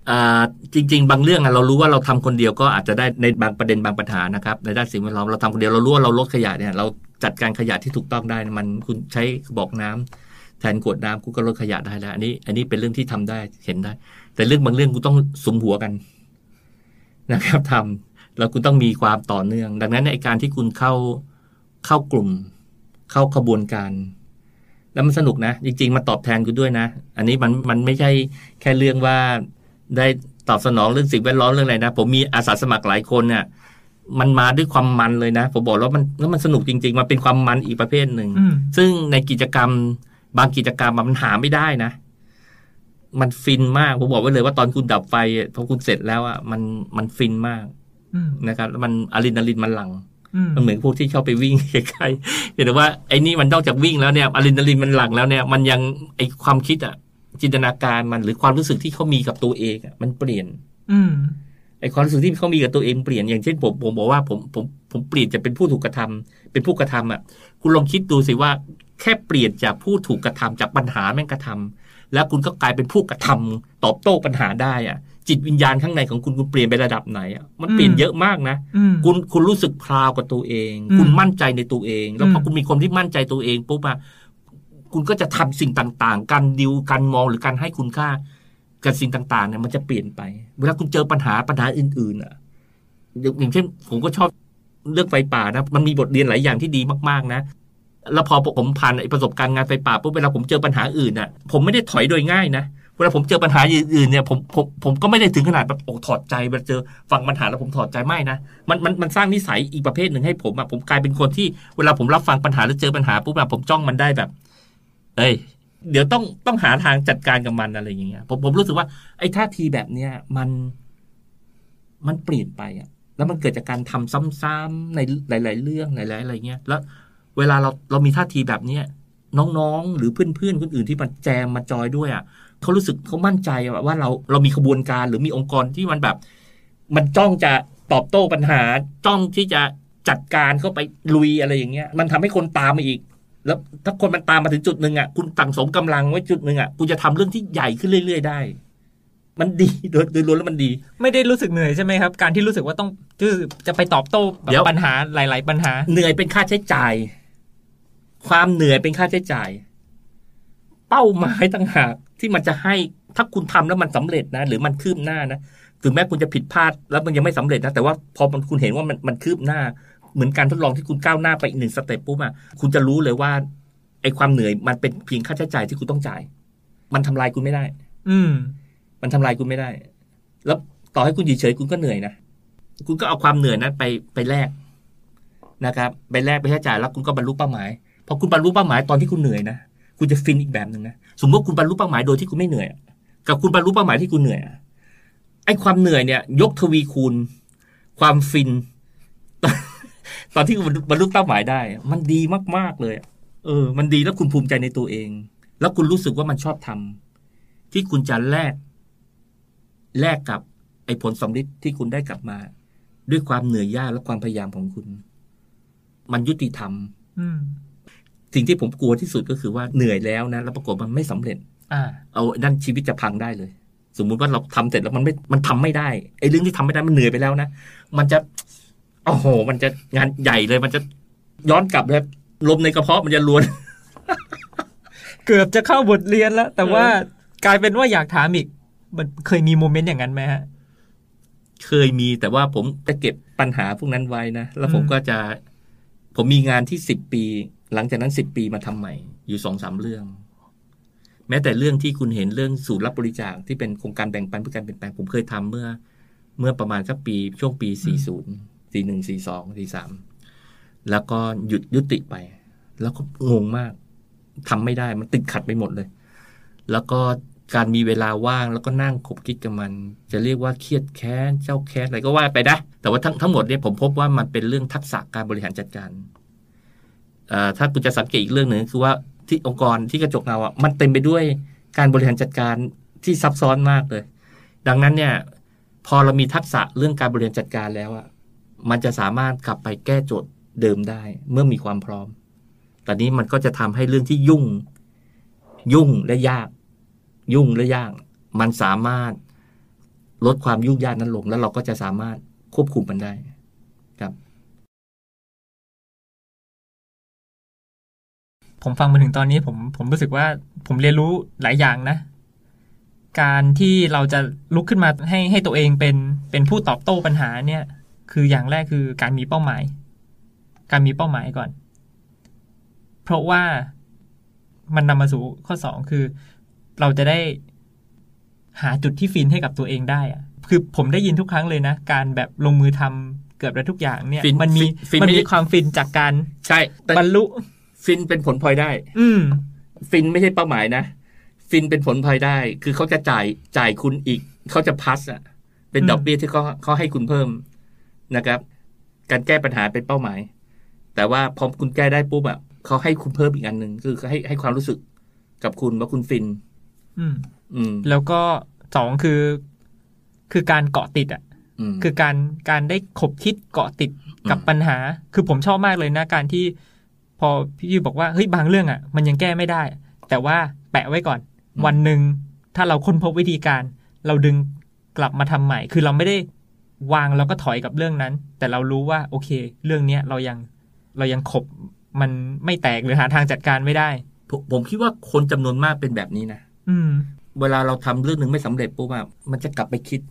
Speaker 3: อ่าจริง ๆ บางเรื่องอะเรารู้ว่าเราทำคนเดียวก็อาจจะได้ในบางประเด็นบางปัญหานะครับในด้านสิ่งแวดล้อมเราทำคนเดียวเรารู้ว่าเราลดขยะเนี่ยเราจัดการขยะที่ถูกต้องได้มันคุณใช้บอกน้ำแทนขวดน้ำคุณก็ลดขยะได้แล้วอันนี้ อันนี้เป็นเรื่องที่ทำได้เห็นได้ แต่เรื่องบางเรื่องคุณต้องสมหัวกันนะครับทำแล้วคุณต้องมีความต่อเนื่อง ดังนั้นในการที่คุณเข้าเข้ากลุ่ม เข้าขบวนการ แล้วมันสนุกนะ จริง ๆ มาตอบแทนคุณด้วยนะ อันนี้มันมันไม่ใช่แค่เรื่องว่าได้ตอบสนองเรื่องสิ่งแวดล้อมเรื่องอะไรนะ ผมมีอาสาสมัครหลายคนเนี่ยมันมาด้วยความมันเลยนะ ผมบอกแล้วมันแล้วมันสนุกจริง ๆ มันเป็นความมันอีกประเภทหนึ่ง
Speaker 1: อืม
Speaker 3: ซึ่งในกิจกรรมบางกิจกรรมอะมันหาไม่ได้นะ มันฟินมาก ผมบอกไว้เลยว่าตอนคุณดับไฟอะพอคุณเสร็จแล้วอะมันมันฟินมาก
Speaker 1: อืม
Speaker 3: นะครับแล้วมันอะดรีนาลินมันหลั่ง
Speaker 1: อืม
Speaker 3: มันเหมือนพวกที่ชอบไปวิ่งใกล้ๆเห็นแต่ว่าไอ้นี่มันนอกจากวิ่งแล้วเนี่ยอะดรีนาลินมันหลั่งแล้วเนี่ย มันยังไอความคิดอะ จินตนาการมันหรือความรู้สึกที่เขามีกับตัวเองอะมันเปลี่ยน
Speaker 1: อืม
Speaker 3: ไอความรู้สึกที่เขามีกับตัวเองเปลี่ยนอย่างเช่นผมผมบอกว่าผมผมผมเปลี่ยนจากเป็นผู้ถูกกระทำเป็นผู้กระทำอะ คุณลองคิดดูสิว่าแค่เปลี่ยนจากผู้ถูกกระทำจากปัญหาแม่งกระทำ แล้วคุณก็กลายเป็นผู้กระทำตอบโต้ปัญหาได้อะจิตวิญญาณข้างในของคุณคุณเปลี่ยนไประดับไหนอะมันเปลี่ยน
Speaker 1: อืม
Speaker 3: เยอะมากนะ
Speaker 1: อืม
Speaker 3: คุณคุณรู้สึกพราวกับตัวเอง
Speaker 1: อืม
Speaker 3: คุณมั่นใจในตัวเอง แล้วพอ
Speaker 1: อืม
Speaker 3: คุณมีคนที่มั่นใจตัวเองปุ๊บอะคุณก็จะทำสิ่งต่างๆ การดิวการมองหรือการให้คุณค่ากับสิ่งต่างๆเนี่ยมันจะเปลี่ยนไป เวลาคุณเจอปัญหาปัญหาอื่น ๆอะอย่างอย่างเช่นผมก็ชอบเรื่องไฟป่านะ มันมีบทเรียนหลายอย่างที่ดีมากๆนะ แล้วพอผมผ่านไอ้ประสบการณ์งานไฟป่าปุ๊บเวลาผมเจอปัญหาอื่นน่ะ ผมไม่ได้ถอยโดยง่ายนะเวลาผมเจอปัญหาอื่นๆเนี่ยผมผมผมก็ไม่ได้ถึงขนาดแบบโอ้ถอดใจเวลาเจอฟังปัญหาแล้วผมถอดใจไม่นะมันมันมันสร้างนิสัยอีกประเภทหนึ่งให้ผมอะผมกลายเป็นคนที่เวลาผมรับฟังปัญหาหรือเจอปัญหาปุ๊บอะผมจ้องมันได้แบบ เอ้ยเดี๋ยวต้องต้องหาทางจัดการกับมันอะไรอย่างเงี้ยผมผมรู้สึกว่าไอ้ท่าทีแบบเนี้ยมันมันเปลี่ยนไปอะแล้วมันเกิดจากการทำซ้ำๆในหลาย ๆ เรื่องหลายๆอะไรเงี้ยแล้ว เวลาเราเรามีท่าทีแบบเนี้ยน้องๆ หรือเพื่อนๆ คนอื่นที่มาแจมมาจอยด้วยอะเขารู้สึกเขามั่นใจว่าเราเรามีขบวนการหรือมีองค์กรที่มันแบบ มันจ้องจะตอบโต้ปัญหา จ้องที่จะจัดการเข้าไปลุยอะไรอย่างเงี้ย มันทำให้คนตามมาอีก แล้วถ้าคนมันตามมาถึงจุดหนึ่งอะคุณตั้งสมกำลังไว้จุดหนึ่งอะคุณจะทำเรื่องที่ใหญ่ขึ้นเรื่อย ๆ ได้ มันดีโดยโดยรวมแล้วมันดี
Speaker 1: ไม่ได้รู้สึกเหนื่อยใช่ไหมครับ การที่รู้สึกว่าต้องจะไปตอบโต้แบ
Speaker 3: เดี๋ยว
Speaker 1: บปัญหาหลาย ๆ ปัญหา
Speaker 3: เหนื่อยเป็นค่าใช้จ่าย ความเหนื่อยเป็นค่าใช้จ่าย เป้าหมายต่างหากที่มันจะให้ถ้าคุณทำแล้วมันสำเร็จนะ หรือมันคืบหน้านะถึงแม้คุณจะผิดพลาด แล้วมันยังไม่สำเร็จนะแต่ว่าพอมันคุณเห็นว่ามันมันคืบหน้า เหมือนการทดลองที่คุณก้าวหน้าไปอีกหนึ่งสเต็ปปุ๊บอะคุณจะรู้เลยว่าไอ้ความเหนื่อยมันเป็นเพียงค่าใช้จ่ายที่คุณต้องจ่าย มันทำลายคุณไม่ได้
Speaker 1: อืม
Speaker 3: มันทำลายคุณไม่ได้ แล้วต่อให้คุณอยู่เฉยคุณก็เหนื่อยนะคุณก็เอาความเหนื่อยนั้นไปไปแลกนะครับ ไปแลกไปใช้จ่ายแล้วคุณก็บรรลุเป้าหมาย พอคุณบรรลุเป้าหมายตอนที่คุณเหนื่อยนะคุณจะฟินอีกแบบหนึ่งนะสมมติว่าคุณบรรลุเป้าหมายโดยที่คุณไม่เหนื่อย กับคุณบรรลุเป้าหมายที่คุณเหนื่อยไอ้ความเหนื่อยเนี่ย ยกทวีคูณ ความฟิน ตอนที่คุณบรรลุเป้าหมายได้ มันดีมากๆเลยเออ มันดีแล้วคุณภูมิใจในตัวเอง แล้วคุณรู้สึกว่ามันชอบทำที่คุณจะแลกแลกกับ ไอ้ผลสำลิดที่คุณได้กลับมา ด้วยความเหนื่อยยากและความพยายามของคุณ มันยุติธรรม
Speaker 1: อืม
Speaker 3: สิ่งที่ผมกลัวที่สุดก็คือว่าเหนื่อยแล้วนะแล้วปรากฏมันไม่สำเร็จ
Speaker 1: อ่า
Speaker 3: เอาด้านชีวิตจะพังได้เลย สมมุติว่าเราทำเสร็จแล้วมันไม่มันทำไม่ได้ไอ้เรื่องที่ทำไม่ได้มันเหนื่อยไปแล้วนะมันจะโอ้โห มันจะงานใหญ่เลย มันจะย้อนกลับเลยลมในกระเพาะมันจะล้วน
Speaker 1: เกือบจะเข้าบทเรียนแล้ว แต่
Speaker 3: เออ
Speaker 1: ว่ากลายเป็นว่าอยากถามอีก มันเคยมีโมเมนต์อย่างนั้นไหมฮะ
Speaker 3: เคยมีแต่ว่าผมจะเก็บปัญหาพวกนั้นไว้นะ แล้วผม
Speaker 1: อืม
Speaker 3: ก็จะ ผมมีงานที่สิบปี หลังจากนั้นสิบปีมาทำใหม่ อยู่สองสามเรื่อง แม้แต่เรื่องที่คุณเห็นเรื่องศูนย์รับบริจาคที่เป็นโครงการแบ่งปันเพื่อการเปลี่ยนแปลงผมเคยทำเมื่อ เมื่อประมาณสักปีช่วงปีสี่ศูนย์สี่หนึ่งสี่สองสี่สามแล้วก็หยุดยุติไป แล้วก็งงมากทำไม่ได้มันติดขัดไปหมดเลย แล้วก็การมีเวลาว่างแล้วก็นั่งคบคิดกับมัน จะเรียกว่าเครียดแค้นเจ้าแค้นอะไรก็ว่าไปนะแต่ว่าทั้งทั้งหมดเนี่ยผมพบว่ามันเป็นเรื่องทักษะการบริหารจัดการเอ่อ ถ้าคุณจะสังเกตอีกเรื่องหนึ่งคือว่าที่องค์กรที่กระจกเงาอะมันเต็มไปด้วยการบริหารจัดการที่ซับซ้อนมากเลย ดังนั้นเนี่ย พอเรามีทักษะเรื่องการบริหารจัดการแล้วอะมันจะสามารถกลับไปแก้โจทย์เดิมได้ เมื่อมีความพร้อม ตอนนี้มันก็จะทำให้เรื่องที่ยุ่ง ยุ่งและยาก ยุ่งและยาก มันสามารถลดความยุ่งยากนั้นลง แล้วเราก็จะสามารถควบคุมมันได้
Speaker 1: ผมฟังมาถึงตอนนี้ผมผมรู้สึกว่าผมเรียนรู้หลายอย่างนะ การที่เราจะลุกขึ้นมาให้ให้ตัวเองเป็นเป็นผู้ตอบโต้ปัญหาเนี่ย คืออย่างแรกคือการมีเป้าหมาย การมีเป้าหมายก่อน เพราะว่ามันนำมาสู่ข้อสองคือ เราจะได้หาจุดที่ฟินให้กับตัวเองได้อะคือผมได้ยินทุกครั้งเลยนะ การแบบลงมือทำเกือบจะทุกอย่างเนี่ย
Speaker 3: ฟิน
Speaker 1: มันมี
Speaker 3: ฟิน
Speaker 1: มัน
Speaker 3: ไม่
Speaker 1: มี
Speaker 3: ได้
Speaker 1: ความฟินจากการ
Speaker 3: ใช่แต่
Speaker 1: บรรลุ
Speaker 3: ฟินเป็นผลพลอยได้
Speaker 1: อืม
Speaker 3: ฟินไม่ใช่เป้าหมายนะ ฟินเป็นผลพลอยได้ คือเขาจะจ่ายจ่ายคุณอีก เขาจะพัสอะ เป็น
Speaker 1: อืม
Speaker 3: ดอกเบี้ยที่เขาเขาให้คุณเพิ่มนะครับ การแก้ปัญหาเป็นเป้าหมาย แต่ว่าพอคุณแก้ได้ปุ๊บอะเขาให้คุณเพิ่มอีกอันหนึ่งคือให้ให้ความรู้สึกกับคุณว่าคุณฟิน
Speaker 1: อืม
Speaker 3: อืม
Speaker 1: แล้วก็สองคือ คือการเกาะติดอะ
Speaker 3: อืม
Speaker 1: คือการการได้ขบคิดเกาะติดกับ
Speaker 3: อืม
Speaker 1: ปัญหา คือผมชอบมากเลยนะ การที่พ อพี่ยูบอกว่าเฮ้ยบางเรื่องอะ มันยังแก้ไม่ได้ แต่ว่าแปะไว้ก่อน วันหนึ่งถ้าเราค้นพบวิธีการ เราดึงกลับมาทำใหม่ คือเราไม่ได้วางแล้วก็ถอยกับเรื่องนั้น แต่เรารู้ว่าโอเค เรื่องเนี้ยเรายังเรายังขบมันไม่แตกหรือหาทางจัดการไม่ได้
Speaker 3: ผมผมคิดว่าคนจำนวนมากเป็นแบบนี้นะ
Speaker 1: อืม
Speaker 3: เวลาเราทำเรื่องหนึ่งไม่สำเร็จปุ๊บอะมันจะกลับไปคิด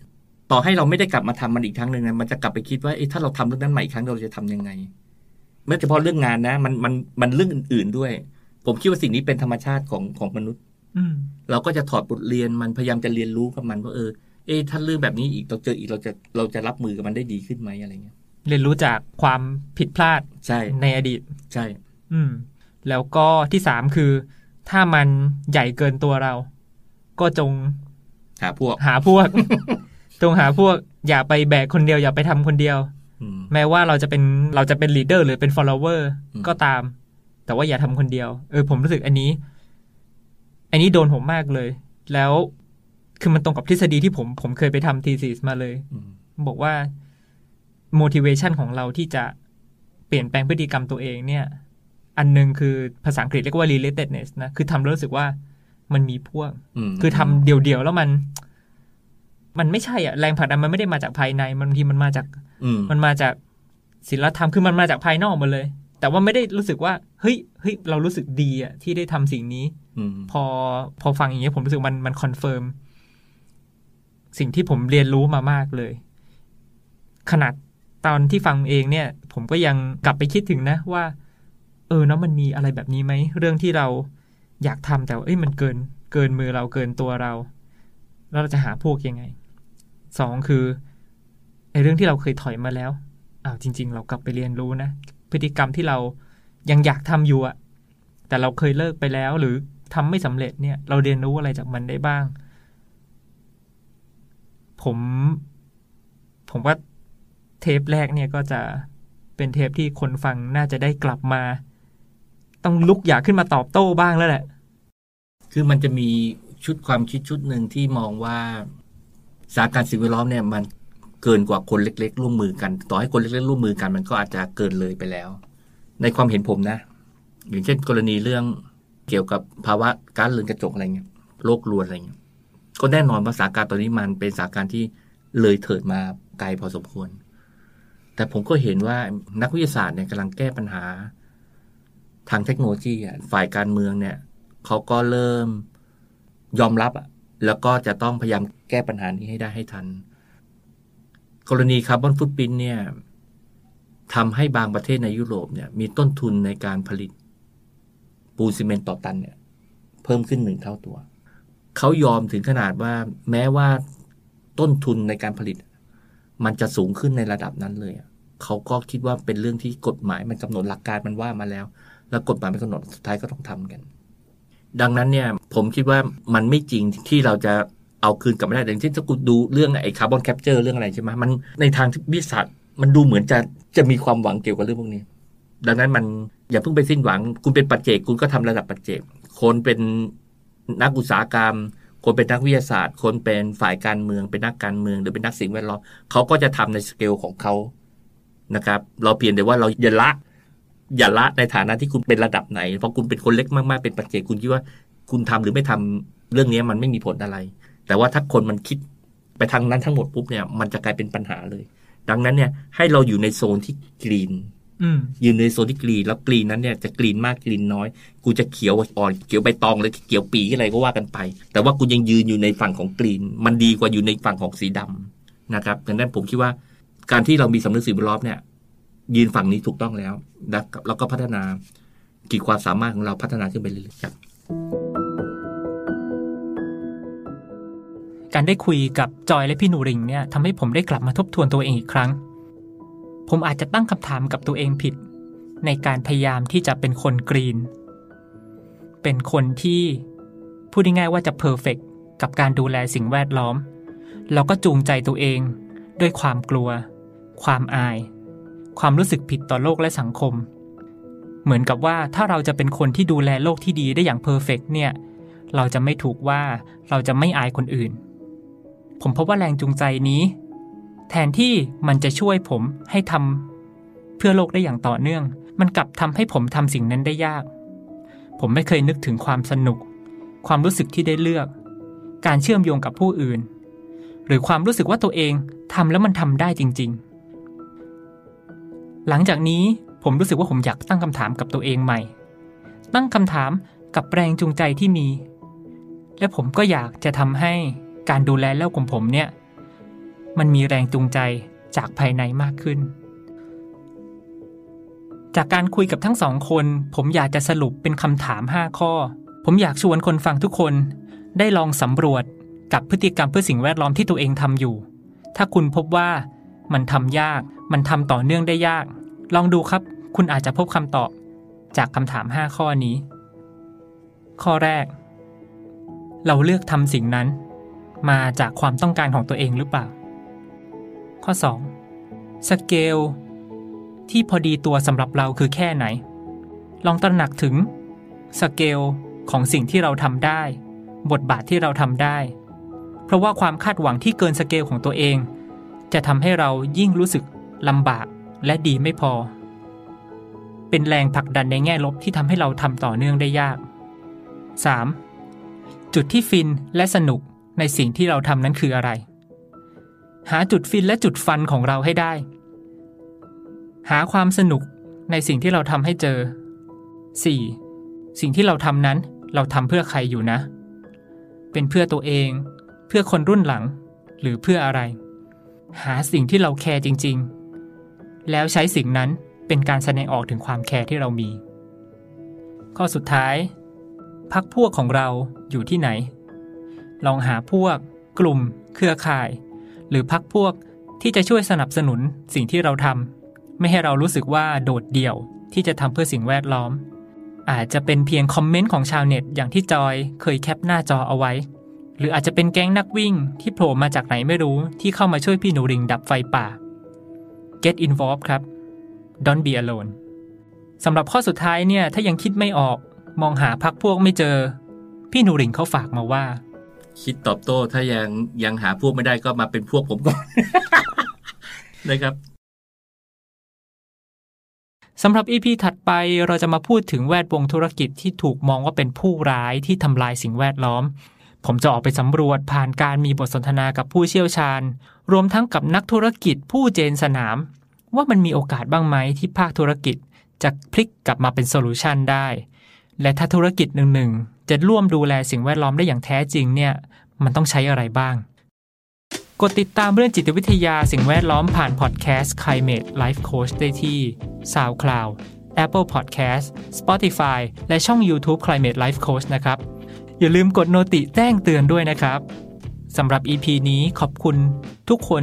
Speaker 3: ต่อให้เราไม่ได้กลับมาทำมันอีกครั้งหนึ่งนะมันจะกลับไปคิดว่าเอ๊ะถ้าเราทำเรื่องนั้นใหม่อีกครั้งเราจะทำยังไง ไม่เฉพาะเรื่องงานนะ มันมันมันเรื่องอื่น ๆด้วย ผมคิดว่าสิ่งนี้เป็นธรรมชาติของของมนุษย์
Speaker 1: อืม
Speaker 3: เราก็จะถอดบทเรียนมันพยายามจะเรียนรู้กับมันว่าเออเอ๊ะถ้าเรื่องแบบนี้อีกเราเจออีกเราจะเราจะรับมือกับมันได้ดีขึ้นไหมอะไรเงี้ย
Speaker 1: เรียนรู้จากความผิดพลาด
Speaker 3: ใช่
Speaker 1: ในอดีต
Speaker 3: ใช่
Speaker 1: อืม แล้วก็ที่สามคือ ถ้ามันใหญ่เกินตัวเรา ก็จง
Speaker 3: หาพวก
Speaker 1: หาพวก จงหาพวก อย่าไปแบกคนเดียว อย่าไปทำคนเดียว
Speaker 3: อืม
Speaker 1: แม้ว่าเราจะเป็นเราจะเป็นลีดเดอร์หรือเป็น follower
Speaker 3: อืม
Speaker 1: ก็ตาม แต่ว่าอย่าทำคนเดียว เออ ผมรู้สึกอันนี้ อันนี้โดนผมมากเลย แล้วคือมันตรงกับทฤษฎีที่ผมผมเคยไปทำ thesis มาเลย
Speaker 3: อืม
Speaker 1: บอกว่า motivation ของเราที่จะเปลี่ยนแปลงพฤติกรรมตัวเองเนี่ย อันหนึ่งคือภาษาอังกฤษเรียกว่า relatedness นะ คือทำแล้วรู้สึกว่ามันมีพวกอื
Speaker 3: ม
Speaker 1: คือทำเดี่ยวๆแล้วมัน มันไม่ใช่อะแรงผลักดันมันไม่ได้มาจากภายใน มันบางทีมันมาจาก
Speaker 3: อื ม
Speaker 1: มันมาจากศิลธรรมคือมันมาจากภายนอกมาเลย แต่ว่าไม่ได้รู้สึกว่าเฮ้ยเฮ้ยเรารู้สึกดีอะที่ได้ทำสิ่งนี้
Speaker 3: อืม
Speaker 1: พอพอฟังอย่างเงี้ยผมรู้สึกมันมัน confirmสิ่งที่ผมเรียนรู้มามากเลย ขนาดตอนที่ฟังเองเนี่ย ผมก็ยังกลับไปคิดถึงนะว่า เออเนาะมันมีอะไรแบบนี้ไหมเรื่องที่เราอยากทำแต่ว่าเอ้ยมันเกินเกินมือเราเกินตัวเรา แล้วเราจะหาพวกยังไงสองคือ ไอ้เรื่องที่เราเคยถอยมาแล้วอ้าวจริง ๆ เรากลับไปเรียนรู้นะพฤติกรรมที่เรายังอยากทำอยู่อะแต่เราเคยเลิกไปแล้วหรือทำไม่สำเร็จเนี่ย เราเรียนรู้อะไรจากมันได้บ้าง ผม ผมว่าเทปแรกเนี่ยก็จะเป็นเทปที่คนฟังน่าจะได้กลับมา ต้องลุกอยากขึ้นมาตอบโต้บ้างแล้วแหละ
Speaker 3: คือมันจะมีชุดความคิดชุดหนึ่งที่มองว่าสาการสิ่งแวดล้อมเนี่ยมัน เกินกว่าคนเล็ก ๆ ร่วมมือกัน ต่อให้คนเล็ก ๆ ร่วมมือกัน มันก็อาจจะเกินเลยไปแล้ว ในความเห็นผมนะ อย่างเช่น กรณีเรื่องเกี่ยวกับภาวะการเรือนกระจกอะไรเงี้ยโรครวนอะไรเงี้ยก็แน่นอนว่าสถาการตอนนี้มันเป็นสาการที่เลยเถิดมาไกลพอสมควร แต่ผมก็เห็นว่านักวิทยาศาสตร์เนี่ยกำลังแก้ปัญหา ทางเทคโนโลยีฝ่ายการเมืองเนี่ยเขาก็เริ่มยอมรับแล้วก็จะต้องพยายามแก้ปัญหานี้ให้ได้ให้ทัน กรณีคาร์บอนฟุตปรินเนี่ยทำให้บางประเทศในยุโรปเนี่ย มีต้นทุนในการผลิต ปูนซีเมนต์ต่อตันเนี่ย เพิ่มขึ้นหนึ่งเท่าตัว เขายอมถึงขนาดว่าแม้ว่าต้นทุนในการผลิต มันจะสูงขึ้นในระดับนั้นเลยเขาก็คิดว่าเป็นเรื่องที่กฎหมายมันกำหนดหลักการมันว่ามาแล้ว แล้วกฎหมายมันกำหนดสุดท้ายก็ต้องทำกัน ดังนั้นเนี่ย ผมคิดว่ามันไม่จริงที่เราจะ เอาคืนกลับไม่ได้อย่างเช่นถ้าคุณดูเรื่องไอ้ carbon capture เรื่องอะไรใช่ไหมมันในทางวิทยาศาสตร์มันดูเหมือนจะจะมีความหวังเกี่ยวกับเรื่องพวกนี้ ดังนั้นมันอย่าเพิ่งไปสิ้นหวัง คุณเป็นปัจเจกคุณก็ทำระดับปัจเจกคนเป็นนักอุตสาหกรรม คนเป็นนักวิทยาศาสตร์ คนเป็นฝ่ายการเมือง เป็นนักการเมือง หรือเป็นนักสิ่งแวดล้อมเขาก็จะทำในสเกลของเขานะครับ เราเพียงแต่ว่าเราอย่าละอย่าละในฐานะที่คุณเป็นระดับไหน เพราะคุณเป็นคนเล็กมากๆ เป็นปัจเจกคุณคิดว่า คุณทำหรือไม่ทำเรื่องนี้มันไม่มีผลอะไร แต่ว่าถ้าคนมันคิดไปทางนั้นทั้งหมดปุ๊บเนี่ยมันจะกลายเป็นปัญหาเลย ดังนั้นเนี่ยให้เราอยู่ในโซนที่กรีน
Speaker 1: อืม
Speaker 3: ยืนในโซนที่กรีนแล้วกรีนนั้นเนี่ยจะกรีนมากกรีนน้อย กูจะเขียวอ่อนเขียวใบตองหรือเขียวปีอะไรก็ว่ากันไป แต่ว่ากูยังยืนอยู่ในฝั่งของกรีน มันดีกว่าอยู่ในฝั่งของสีดำนะครับดังนั้นผมคิดว่า การที่เรามีสำนึกสิ่งแวดล้อมเนี่ย ยืนฝั่งนี้ถูกต้องแล้วนะครับแล้วก็พัฒนาขีดความสามารถของเราพัฒนาขึ้นไปเรื่อยๆครับ
Speaker 1: การได้คุยกับจอยและพี่หนูริงเนี่ยทำให้ผมได้กลับมาทบทวนตัวเองอีกครั้ง ผมอาจจะตั้งคำถามกับตัวเองผิด ในการพยายามที่จะเป็นคนกรีน เป็นคนที่พูดง่ายๆว่าจะเพอร์เฟกกับการดูแลสิ่งแวดล้อม แล้วก็จูงใจตัวเอง ด้วยความกลัว ความอาย ความรู้สึกผิดต่อโลกและสังคม เหมือนกับว่าถ้าเราจะเป็นคนที่ดูแลโลกที่ดีได้อย่างเพอร์เฟกเนี่ยเราจะไม่ถูกว่าเราจะไม่อายคนอื่น ผมพบว่าแรงจูงใจนี้ แทนที่มันจะช่วยผมให้ทำเพื่อโลกได้อย่างต่อเนื่อง มันกลับทำให้ผมทำสิ่งนั้นได้ยาก ผมไม่เคยนึกถึงความสนุก ความรู้สึกที่ได้เลือก การเชื่อมโยงกับผู้อื่น หรือความรู้สึกว่าตัวเองทำแล้วมันทำได้จริง ๆ หลังจากนี้ผมรู้สึกว่าผมอยากตั้งคำถามกับตัวเองใหม่ ตั้งคำถามกับแรงจูงใจที่มี และผมก็อยากจะทำให้ การดูแลโลกของผมเนี่ย มันมีแรงจูงใจจากภายในมากขึ้น จากการคุยกับทั้งสองคน ผมอยากจะสรุปเป็นคำถาม 5 ข้อ ผมอยากชวนคนฟังทุกคนได้ลองสำรวจกับพฤติกรรมเพื่อสิ่งแวดล้อมที่ตัวเองทำอยู่ ถ้าคุณพบว่ามันทำยาก มันทำต่อเนื่องได้ยาก ลองดูครับ คุณอาจจะพบคำตอบจากคำถาม 5 ข้อนี้ ข้อแรก เราเลือกทำสิ่งนั้น มาจากความต้องการของตัวเองหรือเปล่า ข้อ 2. สเกลที่พอดีตัวสำหรับเราคือแค่ไหน ลองตระหนักถึงสเกลของสิ่งที่เราทำได้ บทบาทที่เราทำได้ เพราะว่าความคาดหวังที่เกินสเกลของตัวเอง จะทำให้เรายิ่งรู้สึกลำบากและดีไม่พอ เป็นแรงผลักดันในแง่ลบที่ทำให้เราทำต่อเนื่องได้ยาก 3. จุดที่ฟินและสนุก ในสิ่งที่เราทำนั้นคืออะไร หาจุดฟินและจุดฟันของเราให้ได้ หาความสนุกในสิ่งที่เราทำให้เจอ 4. สิ่งที่เราทำนั้นเราทำเพื่อใครอยู่นะ เป็นเพื่อตัวเอง เพื่อคนรุ่นหลัง หรือเพื่ออะไร หาสิ่งที่เราแคร์จริง ๆ แล้วใช้สิ่งนั้นเป็นการแสดงออกถึงความแคร์ที่เรามี ข้อสุดท้าย พักพวกของเราอยู่ที่ไหน ลองหาพวก กลุ่ม เครือข่าย หรือพักพวกที่จะช่วยสนับสนุนสิ่งที่เราทำไม่ให้เรารู้สึกว่าโดดเดี่ยวที่จะทำเพื่อสิ่งแวดล้อม อาจจะเป็นเพียงคอมเมนต์ของชาวเน็ตอย่างที่จอยเคยแคปหน้าจอเอาไว้ หรืออาจจะเป็นแก๊งนักวิ่งที่โผล่มาจากไหนไม่รู้ที่เข้ามาช่วยพี่หนูริงดับไฟป่า Get involved ครับ Don't be alone สำหรับข้อสุดท้ายเนี่ยถ้ายังคิดไม่ออก มองหาพักพวกไม่เจอ พี่หนูริงเขาฝากมาว่า
Speaker 3: คิดตอบโต้ ถ้ายังยังหาพวกไม่ได้ก็มาเป็นพวกผมก่อนนะครับ
Speaker 1: สำหรับ EP ถัดไปเราจะมาพูดถึงแวดวงธุรกิจที่ถูกมองว่าเป็นผู้ร้ายที่ทำลายสิ่งแวดล้อม ผมจะออกไปสำรวจผ่านการมีบทสนทนากับผู้เชี่ยวชาญ รวมทั้งกับนักธุรกิจผู้เจนสนาม ว่ามันมีโอกาสบ้างไหมที่ภาคธุรกิจจะพลิกกลับมาเป็น solution ได้ และถ้าธุรกิจหนึ่งๆ จะร่วมดูแลสิ่งแวดล้อมได้อย่างแท้จริงเนี่ยมันต้องใช้อะไรบ้าง กดติดตามเรื่องจิตวิทยาสิ่งแวดล้อมผ่านพอดแคสต์ Climate Life Coach ได้ที่ SoundCloud Apple Podcast Spotify และช่อง YouTube Climate Life Coach นะครับ อย่าลืมกด noti แจ้งเตือนด้วยนะครับสำหรับ EP นี้ขอบคุณทุกคน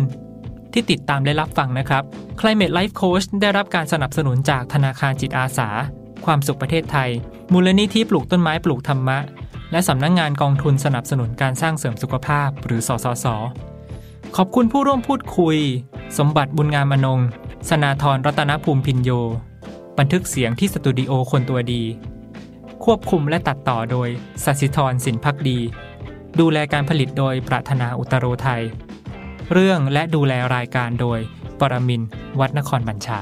Speaker 1: ที่ติดตามและรับฟังนะครับ Climate Life Coach ได้รับการสนับสนุนจากธนาคารจิตอาสา ความสุขประเทศไทย มูลนิธิปลูกต้นไม้ปลูกธรรมะ และสำนักงงานกองทุนสนับสนุนการสร้างเสริมสุขภาพ หรือสสส ขอบคุณผู้ร่วมพูดคุย สมบัติบุญงามอนงสนาธรรัตนภูมิพินโย บันทึกเสียงที่สตูดิโอคนตัวดี ควบคุมและตัดต่อโดยสัสิธรสินพักดี ดูแลการผลิตโดยปรารถนาอุตโรไทย เรื่องและดูแลรายการโดย ปรมินวัดนครบัญชา